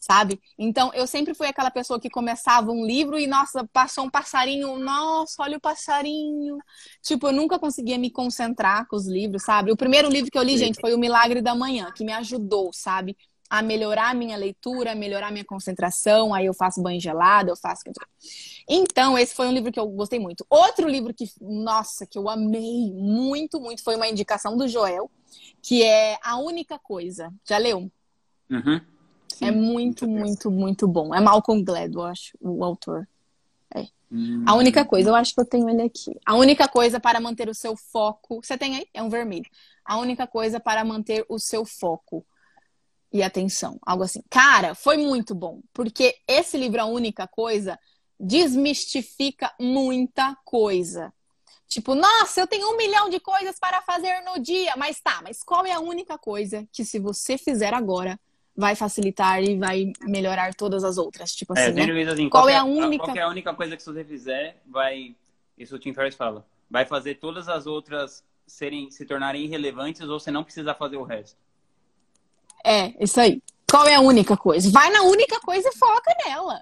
sabe? Então, eu sempre fui aquela pessoa que começava um livro e, nossa, passou um passarinho, nossa, olha o passarinho. Tipo, eu nunca conseguia me concentrar com os livros, sabe? O primeiro livro que eu li, gente, foi O Milagre da Manhã, que me ajudou, sabe? A melhorar a minha leitura, a melhorar a minha concentração, aí eu faço banho gelado, eu faço. Então, esse foi um livro que eu gostei muito. Outro livro que, nossa, que eu amei muito, muito, foi uma indicação do Joel, que é A Única Coisa. Já leu? Uhum. É muito, muito, muito bom. É Malcolm Gladwell, acho, o autor. É. Hum. A única coisa, eu acho que eu tenho ele aqui. A única coisa para manter o seu foco. Você tem aí? É um vermelho. A única coisa para manter o seu foco e atenção, algo assim. Cara, foi muito bom, porque esse livro, a única coisa, desmistifica muita coisa. Tipo, nossa, eu tenho um milhão de coisas para fazer no dia, mas tá, mas qual é a única coisa que se você fizer agora vai facilitar e vai melhorar todas as outras? Tipo é, assim, né? assim qual, qual é a única qual é a única coisa que se você fizer vai, isso o Tim Ferriss fala, vai fazer todas as outras serem se tornarem irrelevantes ou você não precisa fazer o resto. É, isso aí. Qual é a única coisa? Vai na única coisa e foca nela.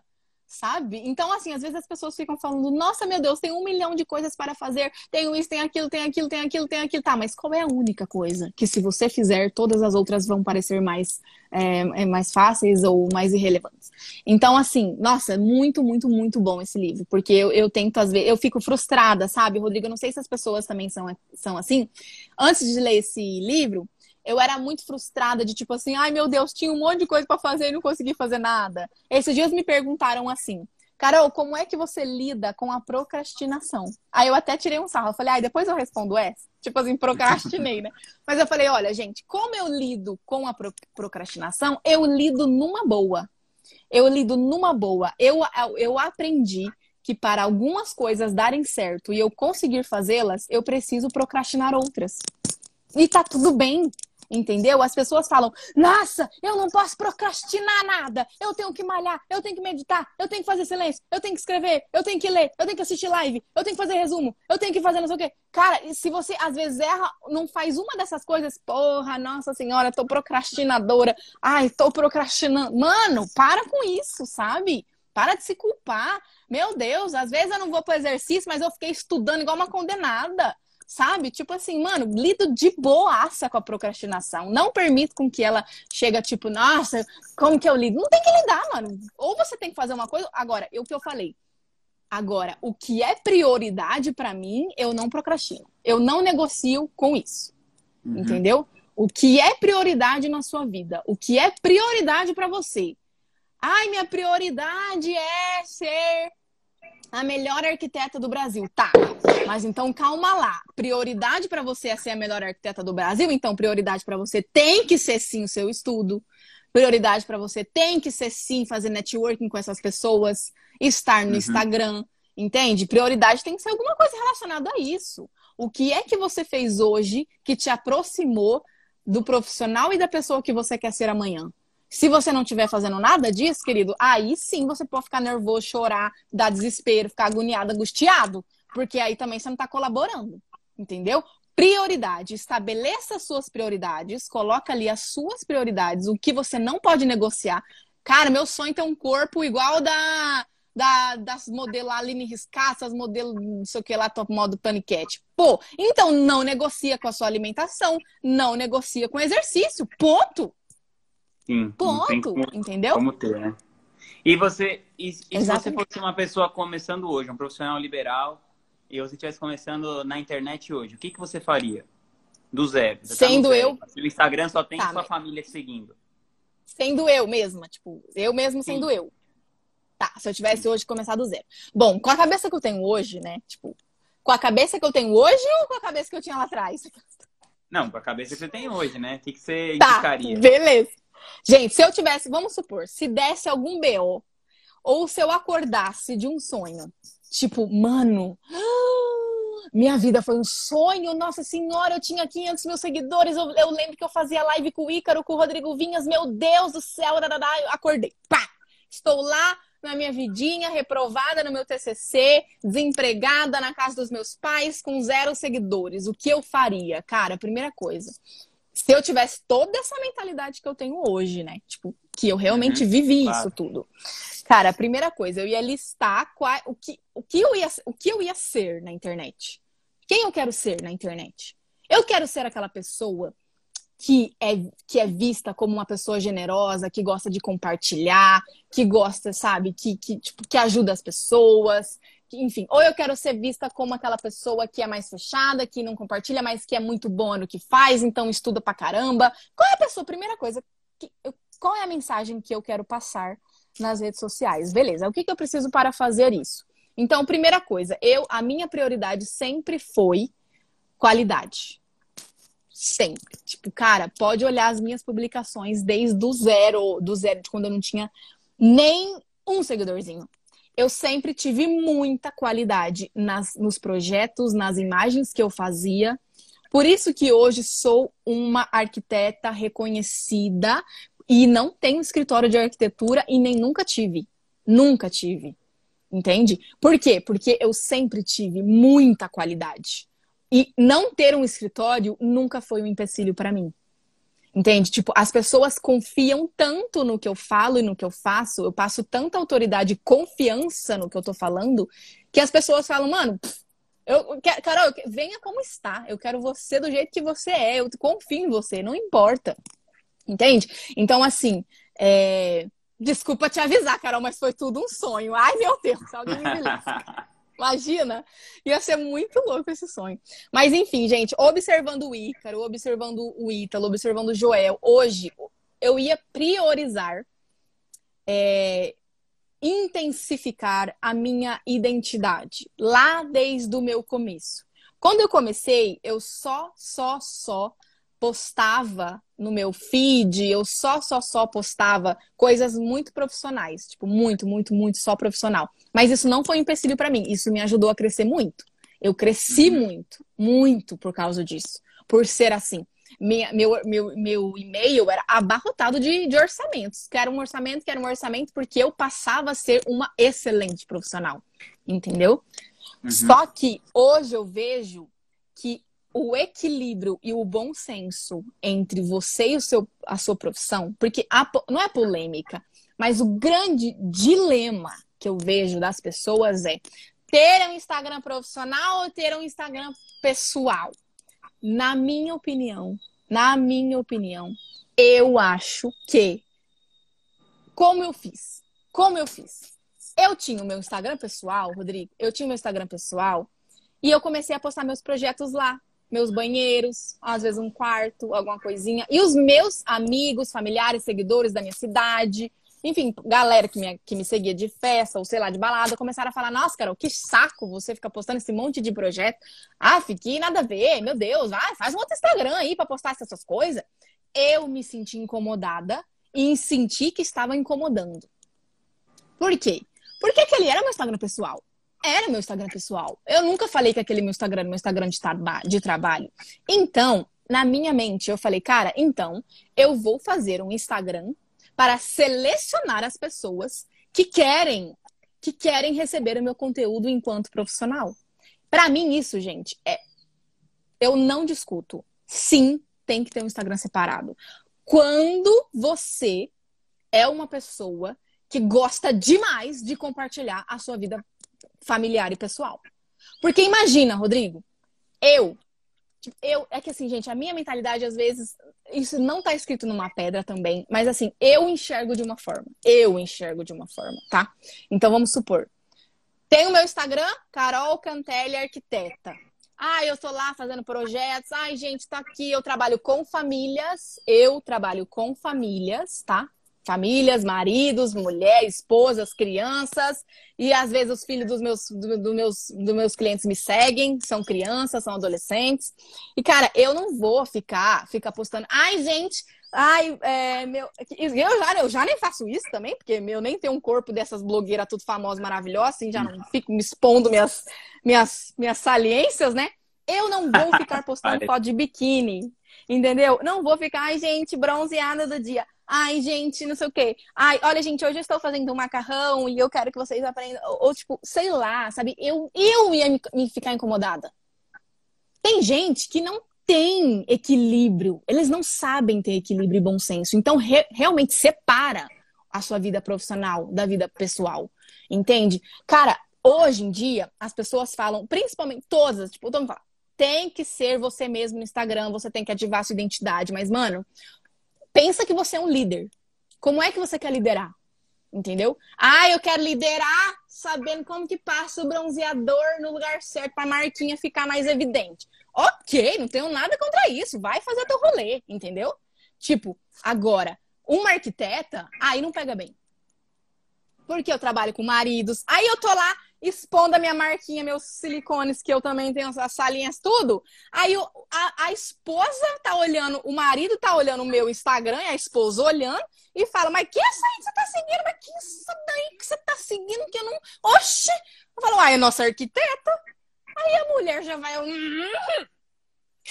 Sabe? Então, assim, às vezes as pessoas ficam falando, nossa, meu Deus, tem um milhão de coisas para fazer, tenho isso, tem aquilo, tem aquilo, tem aquilo, tem aquilo. Tá, mas qual é a única coisa que se você fizer, todas as outras vão parecer mais, é, é mais fáceis ou mais irrelevantes? Então, assim, nossa, muito, muito, muito bom esse livro, porque eu, eu tento, às vezes, eu fico frustrada, sabe, Rodrigo? Eu não sei se as pessoas também são, são assim. Antes de ler esse livro, eu era muito frustrada de tipo assim, ai meu Deus, tinha um monte de coisa para fazer e não consegui fazer nada. Esses dias me perguntaram assim, Carol, como é que você lida com a procrastinação? Aí eu até tirei um sarro, eu falei, ai, depois eu respondo essa. Tipo assim, procrastinei, né? Mas eu falei, olha, gente, como eu lido com a procrastinação, eu lido numa boa. Eu lido numa boa. Eu, eu aprendi que para algumas coisas darem certo e eu conseguir fazê-las, eu preciso procrastinar outras. E tá tudo bem. Entendeu? As pessoas falam: Nossa, eu não posso procrastinar nada. Eu tenho que malhar, eu tenho que meditar, eu tenho que fazer silêncio, eu tenho que escrever, eu tenho que ler, eu tenho que assistir live, eu tenho que fazer resumo, eu tenho que fazer não sei o quê. Cara, se você às vezes erra, não faz uma dessas coisas, porra, nossa senhora, tô procrastinadora. Ai, tô procrastinando. Mano, para com isso, sabe? Para de se culpar. Meu Deus, às vezes eu não vou pro exercício, mas eu fiquei estudando igual uma condenada sabe? Tipo assim, mano, lido de boaça com a procrastinação. Não permito com que ela chega, tipo, nossa, como que eu lido? Não tem que lidar, mano. Ou você tem que fazer uma coisa. Agora, o que eu falei. Agora, o que é prioridade para mim, eu não procrastino. Eu não negocio com isso. Uhum. Entendeu? O que é prioridade na sua vida? O que é prioridade para você? Ai, minha prioridade é ser a melhor arquiteta do Brasil. Tá, mas então calma lá. Prioridade para você é ser a melhor arquiteta do Brasil, então prioridade para você tem que ser sim o seu estudo. Prioridade para você tem que ser sim fazer networking com essas pessoas, estar no uhum. Instagram, entende? Prioridade tem que ser alguma coisa relacionada a isso. O que é que você fez hoje que te aproximou do profissional e da pessoa que você quer ser amanhã? Se você não estiver fazendo nada disso, querido, aí sim você pode ficar nervoso, chorar, dar desespero, ficar agoniado, angustiado, porque aí também você não está colaborando, entendeu? Prioridade, estabeleça as suas prioridades, coloca ali as suas prioridades, o que você não pode negociar. Cara, meu sonho é ter um corpo igual da, da das modelos Aline Riscaça, as modelos não sei o que lá, top modo paniquete. Pô, então não negocia com a sua alimentação, não negocia com exercício, ponto. Sim. Ponto, como, entendeu? Como ter, né? E você, e, e se você fosse uma pessoa começando hoje, um profissional liberal, e você estivesse começando na internet hoje, o que, que você faria? Do zero. Você tá Sendo tá zero. eu. O Instagram só tem tá, sua mas... família seguindo. Sendo eu mesma, tipo, eu mesmo sendo Sim. eu. Tá, se eu tivesse hoje começado do zero. Bom, com a cabeça que eu tenho hoje, né? Tipo, com a cabeça que eu tenho hoje ou com a cabeça que eu tinha lá atrás? Não, com a cabeça que você tem hoje, né? O que, que você tá, indicaria? Beleza. Gente, se eu tivesse, vamos supor, se desse algum BO, ou se eu acordasse de um sonho, tipo, mano, minha vida foi um sonho, nossa senhora, eu tinha 500 mil seguidores, eu, eu lembro que eu fazia live com o Ícaro, com o Rodrigo Vinhas, meu Deus do céu, eu acordei, pá, estou lá na minha vidinha, reprovada no meu TCC, desempregada na casa dos meus pais, com zero seguidores. O que eu faria? Cara, primeira coisa, se eu tivesse toda essa mentalidade que eu tenho hoje, né? Tipo, que eu realmente uhum, vivi claro. isso tudo. Cara, a primeira coisa, eu ia listar qual, o, que, o, que eu ia, o que eu ia ser na internet. Quem eu quero ser na internet? Eu quero ser aquela pessoa que é, que é vista como uma pessoa generosa, que gosta de compartilhar, que gosta, sabe, que, que, tipo, que ajuda as pessoas, enfim, ou eu quero ser vista como aquela pessoa que é mais fechada, que não compartilha, mas que é muito boa no que faz, então estuda pra caramba. Qual é a pessoa? Primeira coisa, que, qual é a mensagem que eu quero passar nas redes sociais? Beleza, o que, que eu preciso para fazer isso? Então, primeira coisa, eu, a minha prioridade sempre foi qualidade. Sempre. Tipo, cara, pode olhar as minhas publicações desde o zero, do zero, de quando eu não tinha nem um seguidorzinho eu sempre tive muita qualidade nas, nos projetos, nas imagens que eu fazia. Por isso que hoje sou uma arquiteta reconhecida e não tenho escritório de arquitetura e nem nunca tive. Nunca tive. Entende? Por quê? Porque eu sempre tive muita qualidade. E não ter um escritório nunca foi um empecilho para mim. Entende? Tipo, as pessoas confiam tanto no que eu falo e no que eu faço, eu passo tanta autoridade e confiança no que eu tô falando, que as pessoas falam, mano, eu, Carol, venha como está. Eu quero você do jeito que você é. Eu confio em você, não importa. Entende? Então, assim, é... desculpa te avisar, Carol, mas foi tudo um sonho. Ai, meu Deus, alguém me Imagina? Ia ser muito louco esse sonho. Mas enfim, gente, observando o Ícaro, observando o Ítalo, observando o Joel, hoje eu ia priorizar é, intensificar a minha identidade lá desde o meu começo. Quando eu comecei, eu só, só, só postava no meu feed, eu só, só, só postava coisas muito profissionais, tipo, muito, muito, muito só profissional. Mas isso não foi um empecilho para mim, isso me ajudou a crescer muito. Eu cresci uhum. muito, muito por causa disso, por ser assim. minha, meu, meu, meu e-mail era abarrotado de, de orçamentos. Quero um orçamento, quero um orçamento, porque eu passava a ser uma excelente profissional. Entendeu? Uhum. Só que hoje eu vejo que o equilíbrio e o bom senso entre você e o seu, a sua profissão, porque a, não é polêmica, mas o grande dilema que eu vejo das pessoas é ter um Instagram profissional ou ter um Instagram pessoal. Na minha opinião, na minha opinião, eu acho que como eu fiz, como eu fiz. Eu tinha o meu Instagram pessoal, Rodrigo, eu tinha o meu Instagram pessoal e eu comecei a postar meus projetos lá meus banheiros, às vezes um quarto, alguma coisinha. E os meus amigos, familiares, seguidores da minha cidade, enfim, galera que me, que me seguia de festa ou sei lá, de balada, começaram a falar: Nossa, Carol, que saco você ficar postando esse monte de projeto. Ah, fiquei nada a ver, meu Deus, vai, faz um outro Instagram aí pra postar essas coisas. Eu me senti incomodada e senti que estava incomodando. Por quê? Porque aquele era meu Instagram pessoal era meu Instagram pessoal. Eu nunca falei que aquele meu Instagram era meu Instagram de, traba de trabalho. Então, na minha mente, eu falei, cara, então eu vou fazer um Instagram para selecionar as pessoas que querem que querem receber o meu conteúdo enquanto profissional. Para mim isso, gente, é eu não discuto. Sim, tem que ter um Instagram separado. Quando você é uma pessoa que gosta demais de compartilhar a sua vida familiar e pessoal. Porque imagina, Rodrigo, eu, eu, é que assim, gente, a minha mentalidade às vezes, isso não tá escrito numa pedra também, mas assim, eu enxergo de uma forma. Eu enxergo de uma forma, tá? Então vamos supor. Tem o meu Instagram, Carol Cantelli Arquiteta. Ah, eu tô lá fazendo projetos. Ai, gente, tá aqui. Eu trabalho com famílias. Eu trabalho com famílias, tá? Famílias, maridos, mulheres, esposas, crianças, e às vezes os filhos dos meus, do, do meus, dos meus clientes me seguem, são crianças, são adolescentes. E, cara, eu não vou ficar, ficar postando, ai, gente, ai, é, meu. Eu já, eu já nem faço isso também, porque eu nem tenho um corpo dessas blogueiras tudo famosas, maravilhosas, assim, já não fico me expondo minhas, minhas, minhas saliências, né? Eu não vou ficar postando foto de biquíni, entendeu? Não vou ficar, ai, gente, bronzeada do dia. Ai, gente, não sei o quê. Ai, olha, gente, hoje eu estou fazendo um macarrão e eu quero que vocês aprendam. Ou, ou tipo, sei lá, sabe? Eu, eu ia me, me ficar incomodada. Tem gente que não tem equilíbrio. Eles não sabem ter equilíbrio e bom senso. Então, re, realmente separa a sua vida profissional da vida pessoal. Entende? Cara, hoje em dia, as pessoas falam, principalmente todas, tipo, todo mundo tem que ser você mesmo no Instagram, você tem que ativar sua identidade. Mas, mano, pensa que você é um líder. Como é que você quer liderar? Entendeu? Ah, eu quero liderar sabendo como que passa o bronzeador no lugar certo para a marquinha ficar mais evidente. Ok, não tenho nada contra isso. Vai fazer teu rolê, entendeu? Tipo, agora, uma arquiteta, aí não pega bem. Porque eu trabalho com maridos. Aí eu tô lá expondo a minha marquinha, meus silicones, que eu também tenho as salinhas, tudo. Aí a, a, esposa tá olhando, o marido tá olhando o meu Instagram, a esposa olhando, e fala, mas que isso aí que você tá seguindo? Mas que isso daí que você tá seguindo que eu não... Oxi! Eu falo, ah, é nossa arquiteta. Aí a mulher já vai... Hum,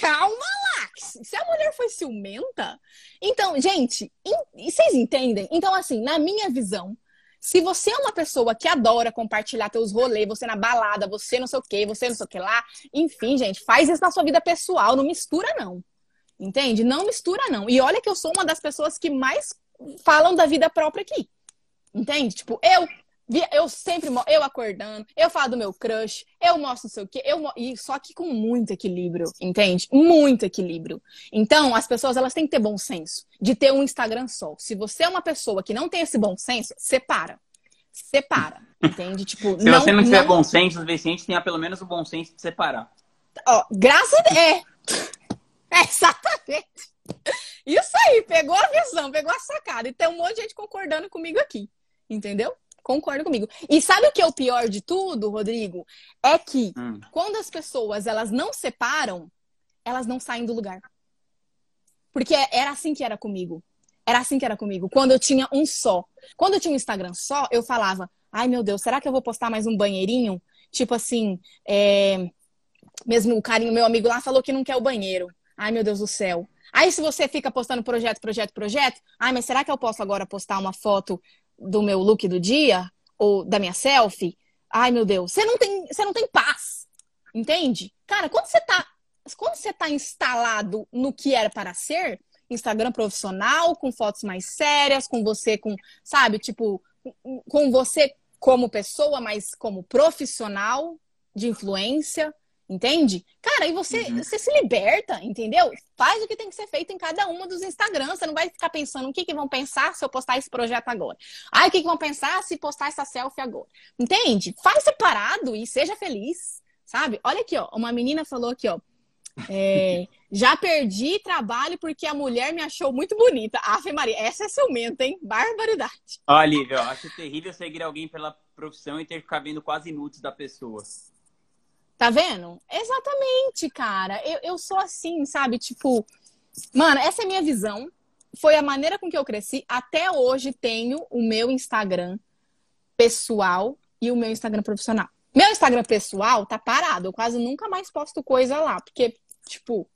calma lá! Se a mulher foi ciumenta... Então, gente, vocês entendem? Então, assim, na minha visão se você é uma pessoa que adora compartilhar teus rolês, você na balada, você não sei o que, você não sei o que lá, enfim, gente, faz isso na sua vida pessoal, não mistura não. Entende? Não mistura não. E olha que eu sou uma das pessoas que mais falam da vida própria aqui. Entende? Tipo, eu eu sempre eu acordando, eu falo do meu crush, eu mostro não sei o quê, eu e só que com muito equilíbrio, entende? Muito equilíbrio. Então, as pessoas elas têm que ter bom senso de ter um Instagram só. Se você é uma pessoa que não tem esse bom senso, separa. Separa, entende? Tipo, Se não, você não tiver não... bom senso suficiente, tenha pelo menos o bom senso de separar. Ó, graças a Deus. É. é. Exatamente. Isso aí, pegou a visão, pegou a sacada. E tem um monte de gente concordando comigo aqui. Entendeu? Concorda comigo. E sabe o que é o pior de tudo, Rodrigo? É que hum. quando as pessoas elas não separam, elas não saem do lugar. Porque era assim que era comigo. Era assim que era comigo. Quando eu tinha um só. Quando eu tinha um Instagram só, eu falava: ai meu Deus, será que eu vou postar mais um banheirinho? Tipo assim, é... mesmo o carinho, meu amigo lá falou que não quer o banheiro. Ai meu Deus do céu. Aí se você fica postando projeto, projeto, projeto, ai, mas será que eu posso agora postar uma foto do meu look do dia ou da minha selfie? Ai, meu Deus, você não tem, você não tem paz. Entende? Cara, quando você tá quando você tá instalado no que era para ser, Instagram profissional, com fotos mais sérias, com você com, sabe, tipo, com você como pessoa, mas como profissional de influência, entende? Cara, aí você, uhum. você se liberta, entendeu? Faz o que tem que ser feito em cada uma dos Instagrams. Você não vai ficar pensando o que, que vão pensar se eu postar esse projeto agora. Ai, o que, que vão pensar se postar essa selfie agora? Entende? Faz separado e seja feliz, sabe? Olha aqui, ó. Uma menina falou aqui, ó. É, já perdi trabalho porque a mulher me achou muito bonita. Afe Maria, essa é ciumenta, hein? Barbaridade. Olha, Lívia, eu acho terrível seguir alguém pela profissão e ter que ficar vendo quase nudes da pessoa. Tá vendo? Exatamente, cara. Eu, eu sou assim, sabe? Tipo, mano, essa é minha visão. Foi a maneira com que eu cresci. Até hoje tenho o meu Instagram pessoal e o meu Instagram profissional. Meu Instagram pessoal tá parado. Eu quase nunca mais posto coisa lá, porque Tipo,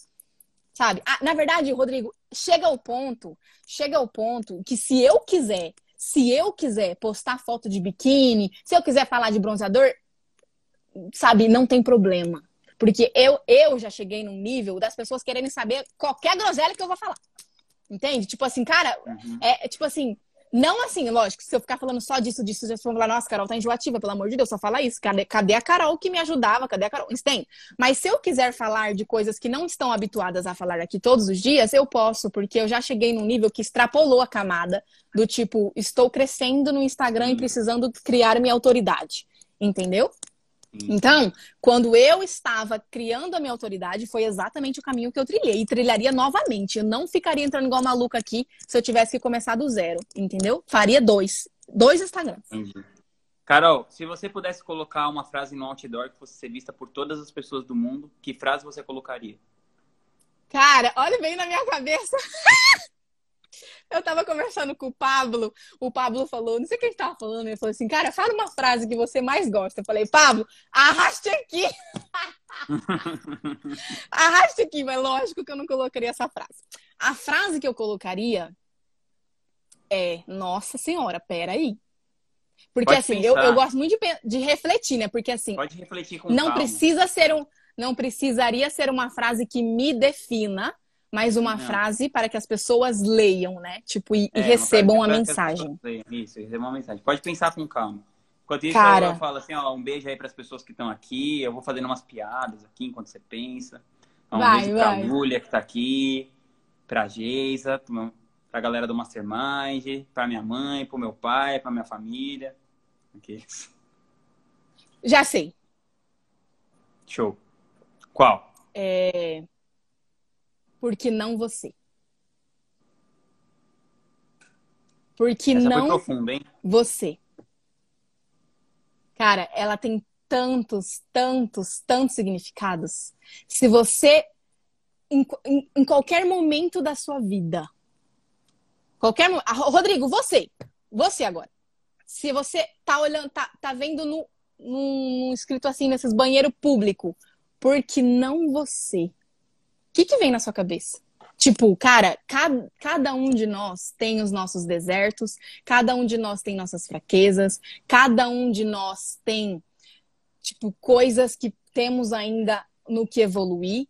sabe? Ah, na verdade, Rodrigo, chega ao ponto, chega ao ponto que se eu quiser, se eu quiser postar foto de biquíni, se eu quiser falar de bronzeador, sabe, não tem problema. Porque eu, eu já cheguei num nível das pessoas querendo saber qualquer groselha que eu vou falar. Entende? Tipo assim, cara, uhum. é, é tipo assim, não assim, lógico, se eu ficar falando só disso, disso, já vão falar, nossa, Carol tá enjoativa, pelo amor de Deus, só fala isso. Cadê, cadê a Carol que me ajudava? Cadê a Carol? Tem. Mas se eu quiser falar de coisas que não estão habituadas a falar aqui todos os dias, eu posso, porque eu já cheguei num nível que extrapolou a camada do tipo, estou crescendo no Instagram e precisando criar minha autoridade. Entendeu? Então, quando eu estava criando a minha autoridade, foi exatamente o caminho que eu trilhei. E trilharia novamente. Eu não ficaria entrando igual maluca aqui se eu tivesse que começar do zero, entendeu? Faria dois. Dois Instagrams. Entendi. Carol, se você pudesse colocar uma frase no outdoor que fosse ser vista por todas as pessoas do mundo, que frase você colocaria? Cara, olha bem na minha cabeça. Eu tava conversando com o Pablo, o Pablo falou, não sei o que ele tava falando, ele falou assim, cara, fala uma frase que você mais gosta. Eu falei, Pablo, arraste aqui. arraste aqui, mas lógico que eu não colocaria essa frase. A frase que eu colocaria é, nossa senhora, peraí. Porque Pode assim, eu, eu, gosto muito de, de, refletir, né? Porque assim, Pode refletir com não calma. precisa ser um, não precisaria ser uma frase que me defina, mas uma não. frase para que as pessoas leiam, né? Tipo, e, é, e recebam a mensagem. Isso, recebam uma mensagem. Pode pensar com calma. Enquanto isso, Cara... eu falo assim, ó, um beijo aí para as pessoas que estão aqui. Eu vou fazendo umas piadas aqui enquanto você pensa. Um vai, beijo vai. pra Lúlia que está aqui, pra Geisa, pra galera do Mastermind, pra minha mãe, pro meu pai, pra minha família. Okay. Já sei. Show. Qual? É porque não você. Porque Essa não profunda, você. Cara, ela tem tantos, tantos, tantos significados. Se você, em, em, em qualquer momento da sua vida, qualquer Rodrigo, você, você agora. Se você tá olhando, tá, tá vendo no, num escrito assim nesses banheiro público, porque não você que, que vem na sua cabeça? Tipo, cara, cada, cada um de nós tem os nossos desertos, cada um de nós tem nossas fraquezas, cada um de nós tem, tipo, coisas que temos ainda no que evoluir.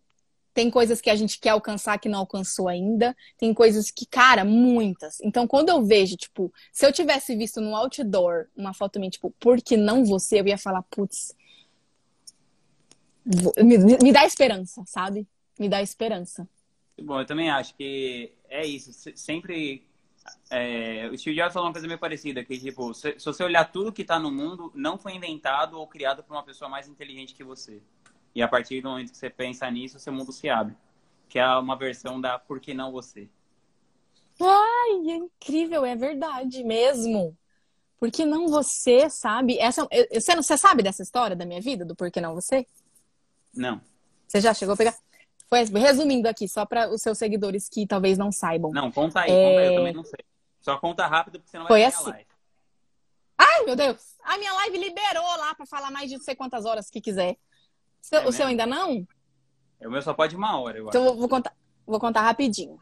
Tem coisas que a gente quer alcançar que não alcançou ainda. Tem coisas que, cara, muitas. Então, quando eu vejo, tipo, se eu tivesse visto no outdoor uma foto minha, tipo, por que não você? Eu ia falar, putz, me, me dá esperança, sabe? Me dá esperança. Bom, eu também acho que é isso. Sempre. É, o Steve Jobs falou uma coisa meio parecida, que tipo, se, se você olhar tudo que está no mundo, não foi inventado ou criado por uma pessoa mais inteligente que você. E a partir do momento que você pensa nisso, seu mundo se abre. Que é uma versão da Por que não você? Ai, é incrível, é verdade mesmo. Por que não você, sabe? Essa, você, você sabe dessa história da minha vida, do Por que não você? Não. Você já chegou a pegar? Foi, resumindo aqui, só para os seus seguidores que talvez não saibam. Não, conta aí, é... conta aí, eu também não sei. Só conta rápido, porque senão vai Foi assim. live. Ai, meu Deus! A minha live liberou lá para falar mais de não sei quantas horas que quiser. Seu, é o seu ainda não? O meu só pode uma hora, eu então, acho. Então, vou contar. Vou contar rapidinho.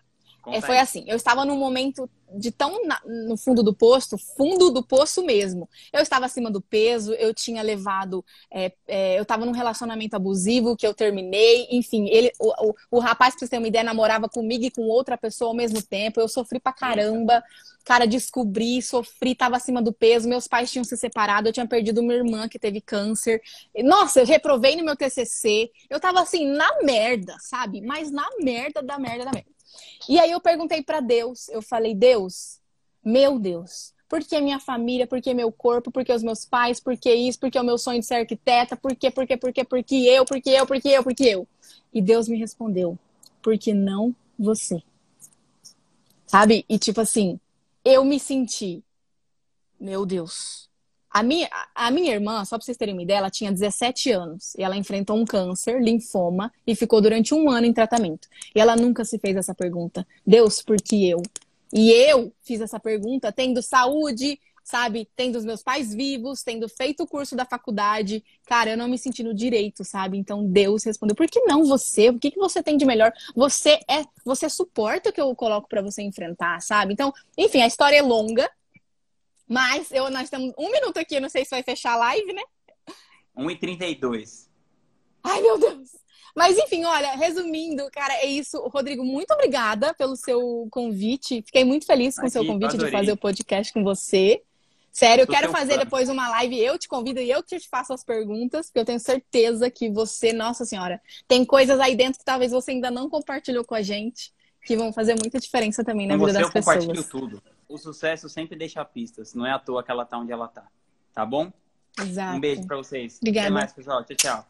É, foi assim, eu estava num momento de tão na, no fundo do poço, fundo do poço mesmo. Eu estava acima do peso, eu tinha levado, é, é, eu estava num relacionamento abusivo que eu terminei, enfim, ele, o, o, o rapaz, pra você ter uma ideia, namorava comigo e com outra pessoa ao mesmo tempo. Eu sofri pra caramba, cara, descobri, sofri, estava acima do peso. Meus pais tinham se separado, eu tinha perdido uma irmã que teve câncer. Nossa, eu reprovei no meu TCC. Eu tava assim na merda, sabe? Mas na merda da merda da merda. E aí eu perguntei para Deus, eu falei, Deus, meu Deus, por que minha família, por que meu corpo, por que os meus pais, por que isso, por que o meu sonho de ser arquiteta, por que, por que, por que, por que eu, por que eu, por que eu, por que eu? E Deus me respondeu, porque não você. Sabe? E tipo assim, eu me senti, meu Deus, a minha, a minha irmã, só pra vocês terem uma ideia, ela tinha 17 anos e ela enfrentou um câncer, linfoma, e ficou durante um ano em tratamento. E ela nunca se fez essa pergunta: Deus, por que eu? E eu fiz essa pergunta tendo saúde, sabe? Tendo os meus pais vivos, tendo feito o curso da faculdade. Cara, eu não me senti no direito, sabe? Então Deus respondeu: por que não você? O que, que você tem de melhor? Você é. Você suporta o que eu coloco para você enfrentar, sabe? Então, enfim, a história é longa. Mas eu, nós temos um minuto aqui, não sei se vai fechar a live, né? 1h32. Ai, meu Deus! Mas enfim, olha, resumindo, cara, é isso. Rodrigo, muito obrigada pelo seu convite. Fiquei muito feliz com o seu convite adorei. de fazer o podcast com você. Sério, eu quero fazer depois uma live, eu te convido e eu que te faço as perguntas, porque eu tenho certeza que você, nossa senhora, tem coisas aí dentro que talvez você ainda não compartilhou com a gente, que vão fazer muita diferença também na com vida das pessoas. Eu compartilho tudo o sucesso sempre deixa pistas. Não é à toa que ela tá onde ela tá. Tá bom? Exato. Um beijo para vocês. Obrigada. Até mais, pessoal. Tchau, tchau.